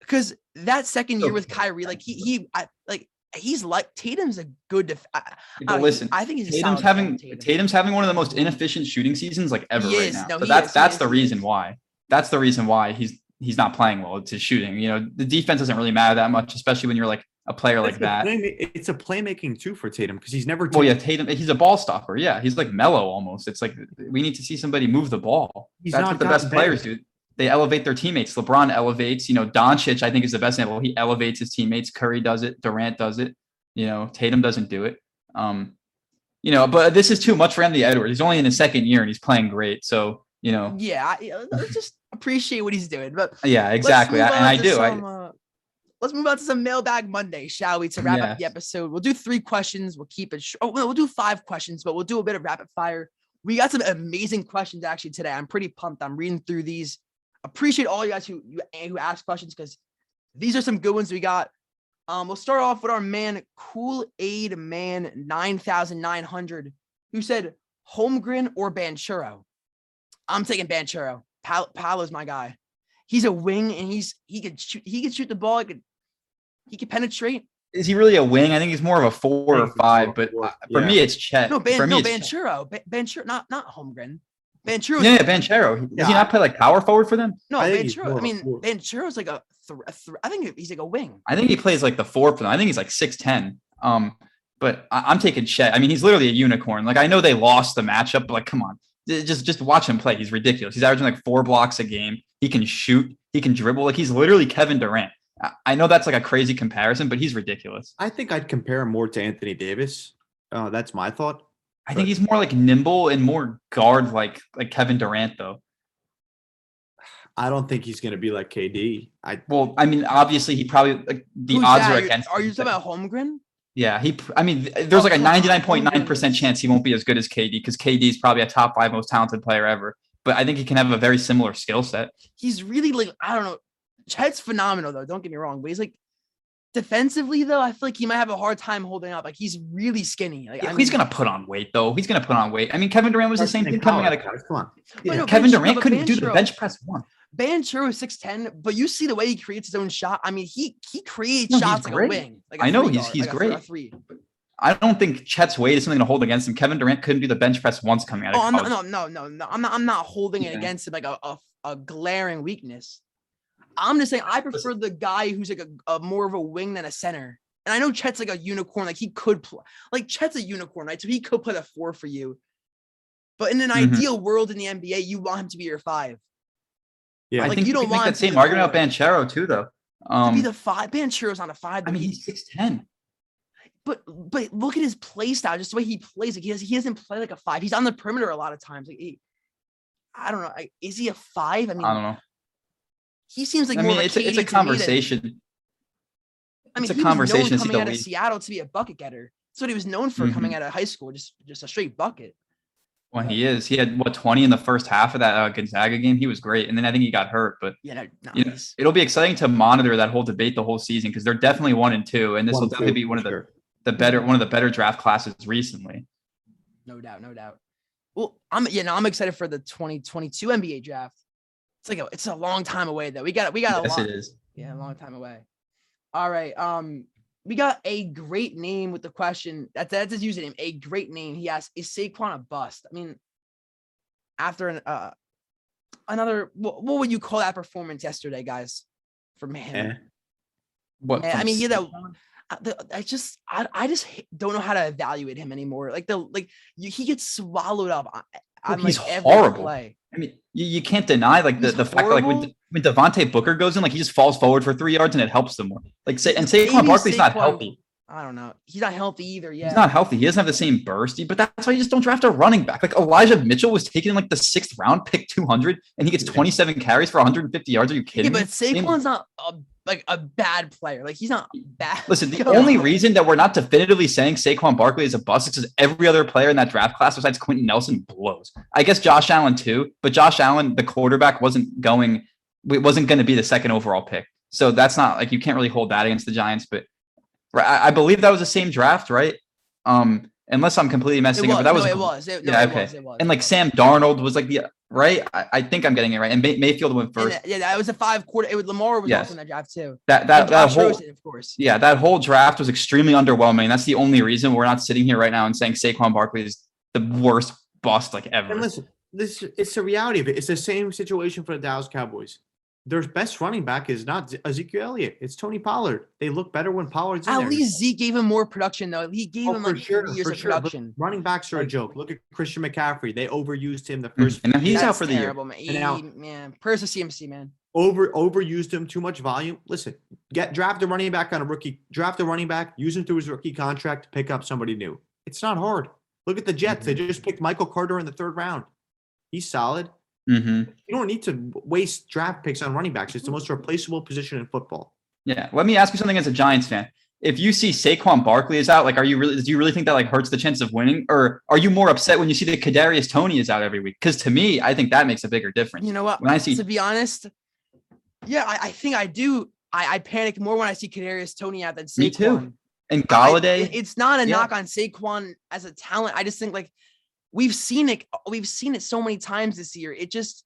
because that second year with Kyrie, like he he I, like he's like Tatum's a good def. I, I But don't know, he- listen, I think he's Tatum's having Tatum. Tatum's having one of the most inefficient shooting seasons like ever He right is. now. No, so that's is. That's is. the He reason why. That's the reason why he's he's not playing well. It's his shooting. You know, the defense doesn't really matter that much, especially when you're like a player like a that. playma- It's a playmaking too for Tatum because he's never. Well, yeah, Tatum, he's a ball stopper. Yeah, he's like mellow almost. It's like we need to see somebody move the ball. He's That's not what the best gotten players better. do. They elevate their teammates. LeBron elevates. You know, Doncic, I think, is the best example. He elevates his teammates. Curry does it. Durant does it. You know, Tatum doesn't do it. Um, you know, but this is too much for Anthony Edwards. He's only in his second year and he's playing great. So, you know, Yeah, I, just appreciate what he's doing. But yeah, exactly. I- and I do. I, uh, let's move on to some mailbag Monday, shall we? To wrap up the episode, we'll do three questions. We'll keep it. Sh- oh, no, we'll do five questions, but we'll do a bit of rapid fire. We got some amazing questions actually today. I'm pretty pumped. I'm reading through these. Appreciate all you guys who you- who asked questions because these are some good ones we got. Um, we'll start off with our man Cool Aid Man nine thousand nine hundred, who said Holmgren or Banchero. I'm taking Banchero. Pal- Paolo's my guy. He's a wing and he's he could shoot. He could shoot the ball. He could he could penetrate. is he really a wing? I think he's more of a four or five, more but four, uh, for yeah. me, it's Chet. No, Ban, for me, no. Banchero. Ba- Banchero, not not Holmgren. Banchero. Yeah, yeah, Banchero. Does Yeah, he not play like power forward for them? no, I Banchero. I mean, four. Banchero's like a, th- a th- I think he's like a wing. I think he plays like the four for them. I think he's like six ten. Um, but I, I'm taking Chet. I mean, he's literally a unicorn. Like I know they lost the matchup, but like, come on, just just watch him play. He's ridiculous. He's averaging like four blocks a game. He can shoot. He can dribble. Like he's literally Kevin Durant. I, I know that's like a crazy comparison, but he's ridiculous. I think I'd compare him more to Anthony Davis. Uh, that's my thought. I think he's more like nimble and more guard like like Kevin Durant though. I don't think he's going to be like KD. I Well, I mean, obviously he probably like the odds that? are You're- against. Are you talking about Holmgren? Yeah, he. I mean, there's like a 99.9% chance he won't be as good as KD because KD is probably a top five most talented player ever. But I think he can have a very similar skill set. He's really like I don't know. Chet's phenomenal though. Don't get me wrong, but he's like defensively though. I feel like he might have a hard time holding up. Like he's really skinny. Like I he's gonna put on weight though. He's gonna put on weight. I mean, Kevin Durant was the same thing coming out of college. Come on. Yeah, no, Kevin Durant couldn't do the bench press one. Banchero is 6'10, but you see the way he creates his own shot. I mean, he he creates No, shots like a wing. Like a I know he's- guard, he's like a a great. three. I don't think Chet's weight is something to hold against him. Kevin Durant couldn't do the bench press once coming out of Oh, I'm not, college. no, no, no, no. I'm not. I'm not holding it against him like a, a a glaring weakness. I'm just saying I prefer the guy who's like a, a more of a wing than a center. And I know Chet's like a unicorn. Like he could play. Like Chet's a unicorn, right? So he could play the four for you. But in an Mhm. ideal world in the NBA, you want him to be your five. Yeah. I think you you don't can make want him that to be same argument about four. Banchero too, though. to Um, be the five. Banchero's on a five. I mean, he's- he's six ten. but but look at his play style, just the way he plays. Like he has, he doesn't play like a five. He's on the perimeter a lot of times. Like he, I don't know. like, Is he a five? I mean, I don't know. He seems like I more mean, of a it's a, it's KD a to me conversation. I mean, it's a he was known conversation coming out of. Seattle to be a bucket getter. That's what he was known for coming Mm-hmm. out of high school, just just a straight bucket. Well, he is, he had what twenty in the first half of that uh, Gonzaga game. He was great, and then I think he got hurt. But Yeah, no, no, you know, it'll be exciting to monitor that whole debate the whole season because they're definitely one and two, and this will One, definitely two, be one of the sure. the better one of the better draft classes recently. no doubt, no doubt. Well, I'm yeah, no, I'm excited for the 2022 NBA draft. It's like a, it's a long time away though. We got we got a Yes, it is. Yeah, a long time away. All right. Um, we got a great name with the question. That's that's his username. A great name. He asked, "Is Saquon a bust?" I mean, after an uh another what, what would you call that performance yesterday, guys? From him. Eh. What? Yeah, I mean, yeah, that- I, just I, I just don't know how to evaluate him anymore. Like the like you, he gets swallowed up on, on he's like every horrible. play. I mean, you, you can't deny like the, He's the fact that like when, horrible. when Devontae Booker goes in, like he just falls forward for three yards and it helps them more. Like say and Saquon Maybe Barkley's not healthy. I don't know. He's not healthy either. Yeah. He's not healthy. He doesn't have the same burst, but that's why you just don't draft a running back. Like Elijah Mitchell was taken in like the sixth round, pick 200, and he gets 27 carries for 150 yards. Are you kidding? yeah, kidding but me? Same- Saquon's not a, like a bad player. Like he's not bad. Listen, the only reason that we're not definitively saying Saquon Barkley is a bust is because every other player in that draft class besides Quenton Nelson blows. I guess Josh Allen too, but Josh Allen, the quarterback, wasn't going, it wasn't going to be the second overall pick. So that's not like you can't really hold that against the Giants. But I, I believe that was the same draft, right? Um, unless I'm completely messing was. up, but that no, was it was. It, no, yeah, it okay. was. It was. and like. Sam Darnold was like the right. I, I think I'm getting it right. And May, Mayfield went first. that- yeah, that was a five quarter. It was Lamar was Yes. also in that draft too. That that that Josh whole Rosen, of course. yeah, that whole draft was extremely underwhelming. That's the only reason we're not sitting here right now and saying Saquon Barkley is the worst bust like ever. And listen, this it's the reality of it. It's the same situation for the Dallas Cowboys. Their best running back is not Ezekiel Elliott. It's Tony Pollard. They look better when Pollard's in At there. least Zeke gave him more production though. He gave Oh, him for like sure, years of sure, but production. Running backs are a joke. Look at Christian McCaffrey. They overused him the Mm, first. And now he's out for the year. terrible, man. And now- man, Purse of CMC, man. over overused him too much volume. Listen, get draft a running back on a rookie, draft a running back, use him through his rookie contract, pick up somebody new. It's not hard. Look at the Jets. They just picked Michael Carter in the third round. He's solid. Hmm You don't need to waste draft picks on running backs. It's the most replaceable position in football. Yeah. Let me ask you something as a Giants fan. If you see Saquon Barkley is out, like, are you really? Do you really think that like hurts the chance of winning, or are you more upset when you see that Kadarius Toney is out every week? Because to me, I think that makes a bigger difference. You know what? When I see to be honest, yeah, I, I think I do. I, I panic more when I see Kadarius Toney out than Saquon. Me too. and Golladay, it- it's not a Yeah. knock on Saquon as a talent. I just think like we've seen it. We've seen it so many times this year. It just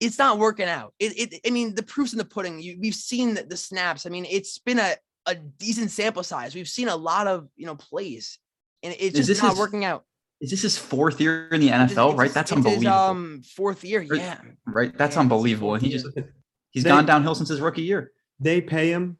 it's not working out. It. it I mean, the proof's in the pudding. You, we've seen the, the snaps. I mean, it's been a a decent sample size. We've seen a lot of you know plays, and it's Is just this not his working out. is this his fourth year in the NFL? it's right, his- that's it's his, unbelievable. um, fourth year. Yeah. right, that's yeah, unbelievable. And fourth he just year. he's They- gone downhill since his rookie year. They pay him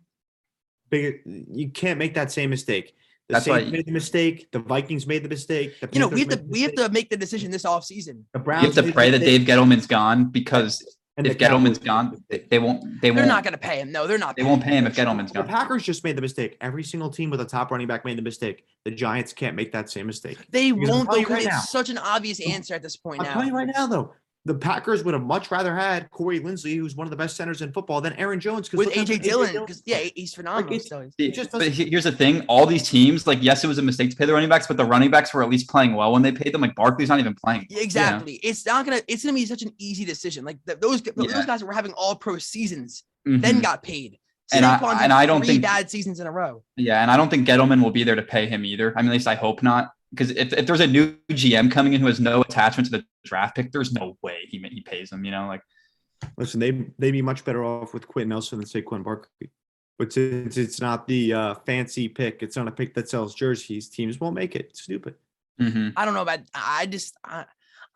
big. You can't make that same mistake. The That's Saints why- made the mistake. The Vikings made the mistake. The You know, we have to we have to make the decision this offseason. The You have to pray that Dave Gettleman's gone because and if the Gettleman's Cowboys made the gone, they, they won't. They They're won't. not going to pay him. No, they're not. They won't pay him if Gettleman's The gone. The Packers just made the mistake. Every single team with a top running back made the mistake. The Giants can't make that same mistake. They Because won't though. telling you now. it's such an obvious answer at this point I'm now. telling you right now, though, the Packers would have much rather had Corey Linsley, who's one of the best centers in football, than Aaron Jones. with AJ what Dillon, Dillon because yeah, he's phenomenal. it's- still. See, just but here's the thing: all these teams, like, yes, it was a mistake to pay the running backs, but the running backs were at least playing well when they paid them. Like Barkley's not even playing. Yeah, exactly. It's not gonna. It's gonna be such an easy decision. Like th- those th- Yeah. those guys were having all pro seasons, Mhm. then got paid. And I- and I don't three think- bad seasons in a row. Yeah, and I don't think Gettleman will be there to pay him either. I mean, at least I hope not. Because if, if there's a new GM coming in who has no attachment to the draft pick, there's no way he he pays them. You know, like Listen, they they'd be much better off with Quenton Nelson than Saquon Barkley. But since it's not the uh, fancy pick, it's not a pick that sells jerseys. Teams won't make it. It's stupid. mhm. I don't know about. I just. I,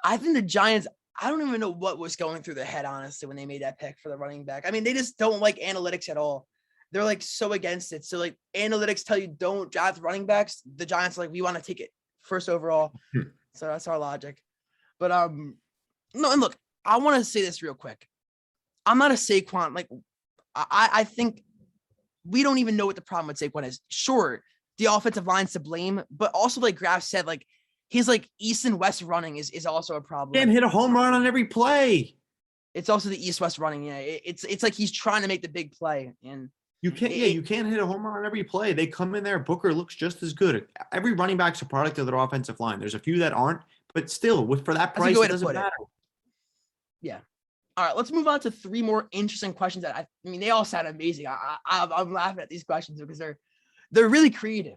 I think the Giants. I don't even know what was going through their head honestly when they made that pick for the running back. I mean, they just don't like analytics at all. They're like so against it. So like analytics tell you don't draft running backs. The Giants are like we want to take it first overall. Hmm. so that's our logic. But um, no, and look, I want to say this real quick. I'm not a Saquon. Like, I I think we don't even know what the problem with Saquon is. Sure, the offensive line's to blame, but also like Graf said, like he's like east and west running is is also a problem. Can't hit a home run on every play. It's also the east west running. Yeah, it- it's it's like he's trying to make the big play, and You can't. Yeah, you can't hit a home run on every play. They come in there. Booker looks just as good. Every running back's a product of their offensive line. There's a few that aren't, but still, with for that price, good it doesn't put it. matter. all right, let's move on to three more interesting questions that I, I mean they all sound amazing. I, I I'm- I'm laughing at these questions because they're they're really creative.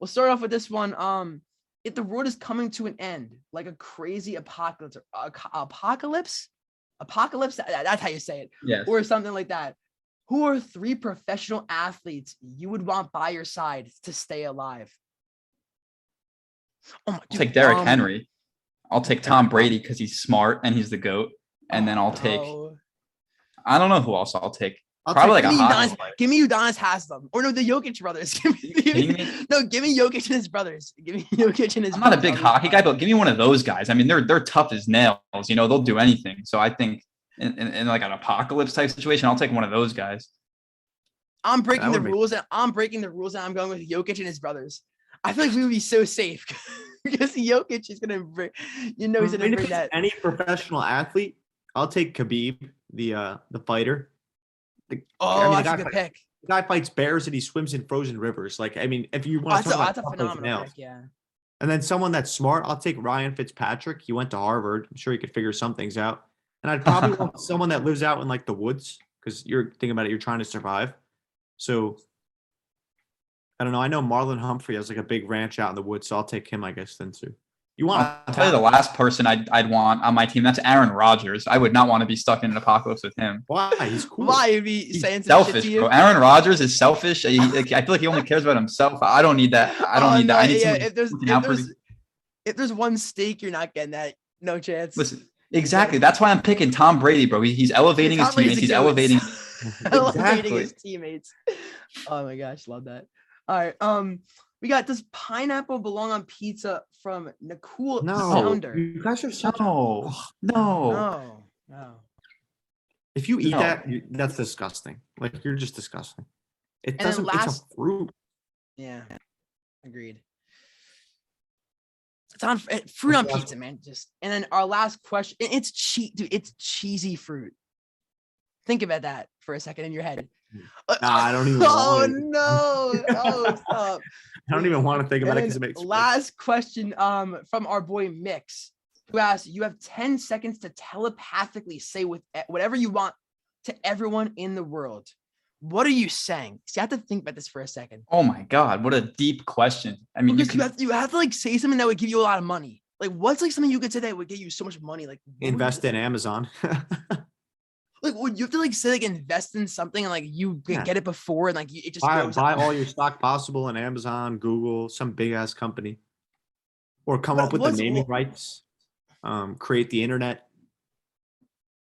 We'll start off with this one. Um, if the world is coming to an end, like a crazy apocalypse, apocalypse, apocalypse. that- that's how you say it. yes. or something like that. Who are three professional athletes you would want by your side to stay alive? Oh my, I'll dude, take Derrick um, Henry. I'll take Tom Brady because he's smart and he's the goat. And then I'll take. oh, I don't know who else I'll take. I'll Probably take- like a give me hockey Udonis, player. give me Udonis Haslem, or no, the Jokic brothers. Give me, give me- no, give me Jokic and his brothers. Give me Jokic and his. I'm not a big hockey guy, but give me one of those guys. I mean, they're they're tough as nails. You know, they'll do anything. So I think in, in, in like an apocalypse type situation, I'll take one of those guys. I'm breaking That the would make- rules, and I'm breaking the rules, and I'm going with Jokic and his brothers. I feel like we would be so safe because Jokic is gonna bring, you know, he's gonna mean, bring that. any professional athlete, I'll take Khabib, the uh the fighter. The, Oh, mean, the that's a good fight- pick. the guy fights bears and he swims in frozen rivers. Like, I mean, if you Oh, want that's to a, talk that's a about tough as phenomenal pick. Yeah. And then someone that's smart, I'll take Ryan Fitzpatrick. He went to Harvard. I'm sure he could figure some things out. And I'd probably want someone that lives out in like the woods because you're thinking about it, you're trying to survive. So I don't know. I know Marlon Humphrey has like a big ranch out in the woods, so I'll take him, I guess, then too. You want I'll tell you the last person I'd, I'd want on my team. That's Aaron Rodgers. I would not want to be stuck in an apocalypse with him. why? He's cool. Why you be He's saying some shit selfish, to you? bro. Aaron Rodgers is selfish. He- I feel like he only cares about himself. I don't need that. I don't Oh, need that. I need yeah, someone if there's if there's if there's one steak, you're not getting that. No chance. Listen, Exactly. That's why I'm picking Tom Brady, bro. He- He's elevating his Tom teammates. the He's goat. elevating. elevating his teammates. Oh my gosh, love that. All right. Um, we got does pineapple belong on pizza from Nicole No, Sounder? you guys are such. No, no. No, no. If you eat No. that, you, that's disgusting. Like you're just disgusting. It then doesn't. last- it's a fruit. Yeah, agreed. It's on eh, fruit on What's the last pizza, man. Just and then our last question. It's cheat, dude. It's cheesy fruit. Think about that for a second in your head. Uh, Nah, I don't even Oh no! Oh, stop. I don't even want to think about it because it makes. last question um from our boy Mix, who asked, "You have ten seconds to telepathically say with eh, whatever you want to everyone in the world. What are you saying?" So you have to think about this for a second. Oh my God, what a deep question. I mean, you Because you, can, have to, you have to like say something that would give you a lot of money. Like, what's like something you could say that would get you so much money? Like, what would you invest in Amazon. Like, would you have to like say like invest in something and like you Yeah. get it before and like you, it just buy goes buy all your stock possible in Amazon, Google, some big ass company, or come But up with the naming wha- rights. Um, create the internet.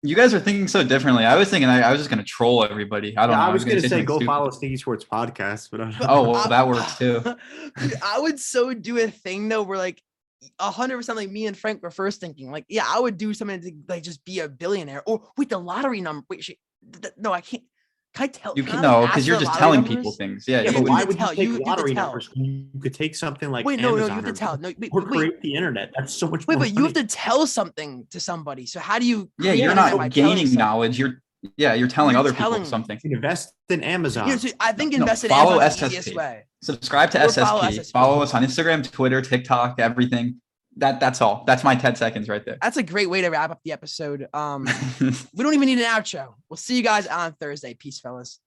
You guys are thinking so differently. I was thinking I, I was just gonna troll everybody. I don't Yeah, know. I was gonna say go stupid. follow Sneaky Sports podcast, but Oh, well, that works too. I would so do a thing though where like a hundred percent like me and Frank were first thinking like yeah I would do something to like just be a billionaire or wait the lottery number wait shit, th- th- no I can't can I tell You can can no, because you're just lottery telling people things. Yeah, yeah, you but why would tell- you take you- you have to lottery tell. numbers? You could take something like wait no no you have to tell no wait, or wait, wait, create the internet. That's so much wait more. but you have to tell something to somebody so how do you yeah, you're not gaining knowledge. You're yeah, you're telling You're other telling- people something. invest in Amazon. you know, so I think No, invest in follow Amazon is the easiest SSP. way Subscribe to Or follow SSP. SSP. Follow us on Instagram, Twitter, TikTok, everything. That that's all. That's my 10 seconds right there. that's a great way to wrap up the episode um we don't even need an outro we'll see you guys on Thursday peace fellas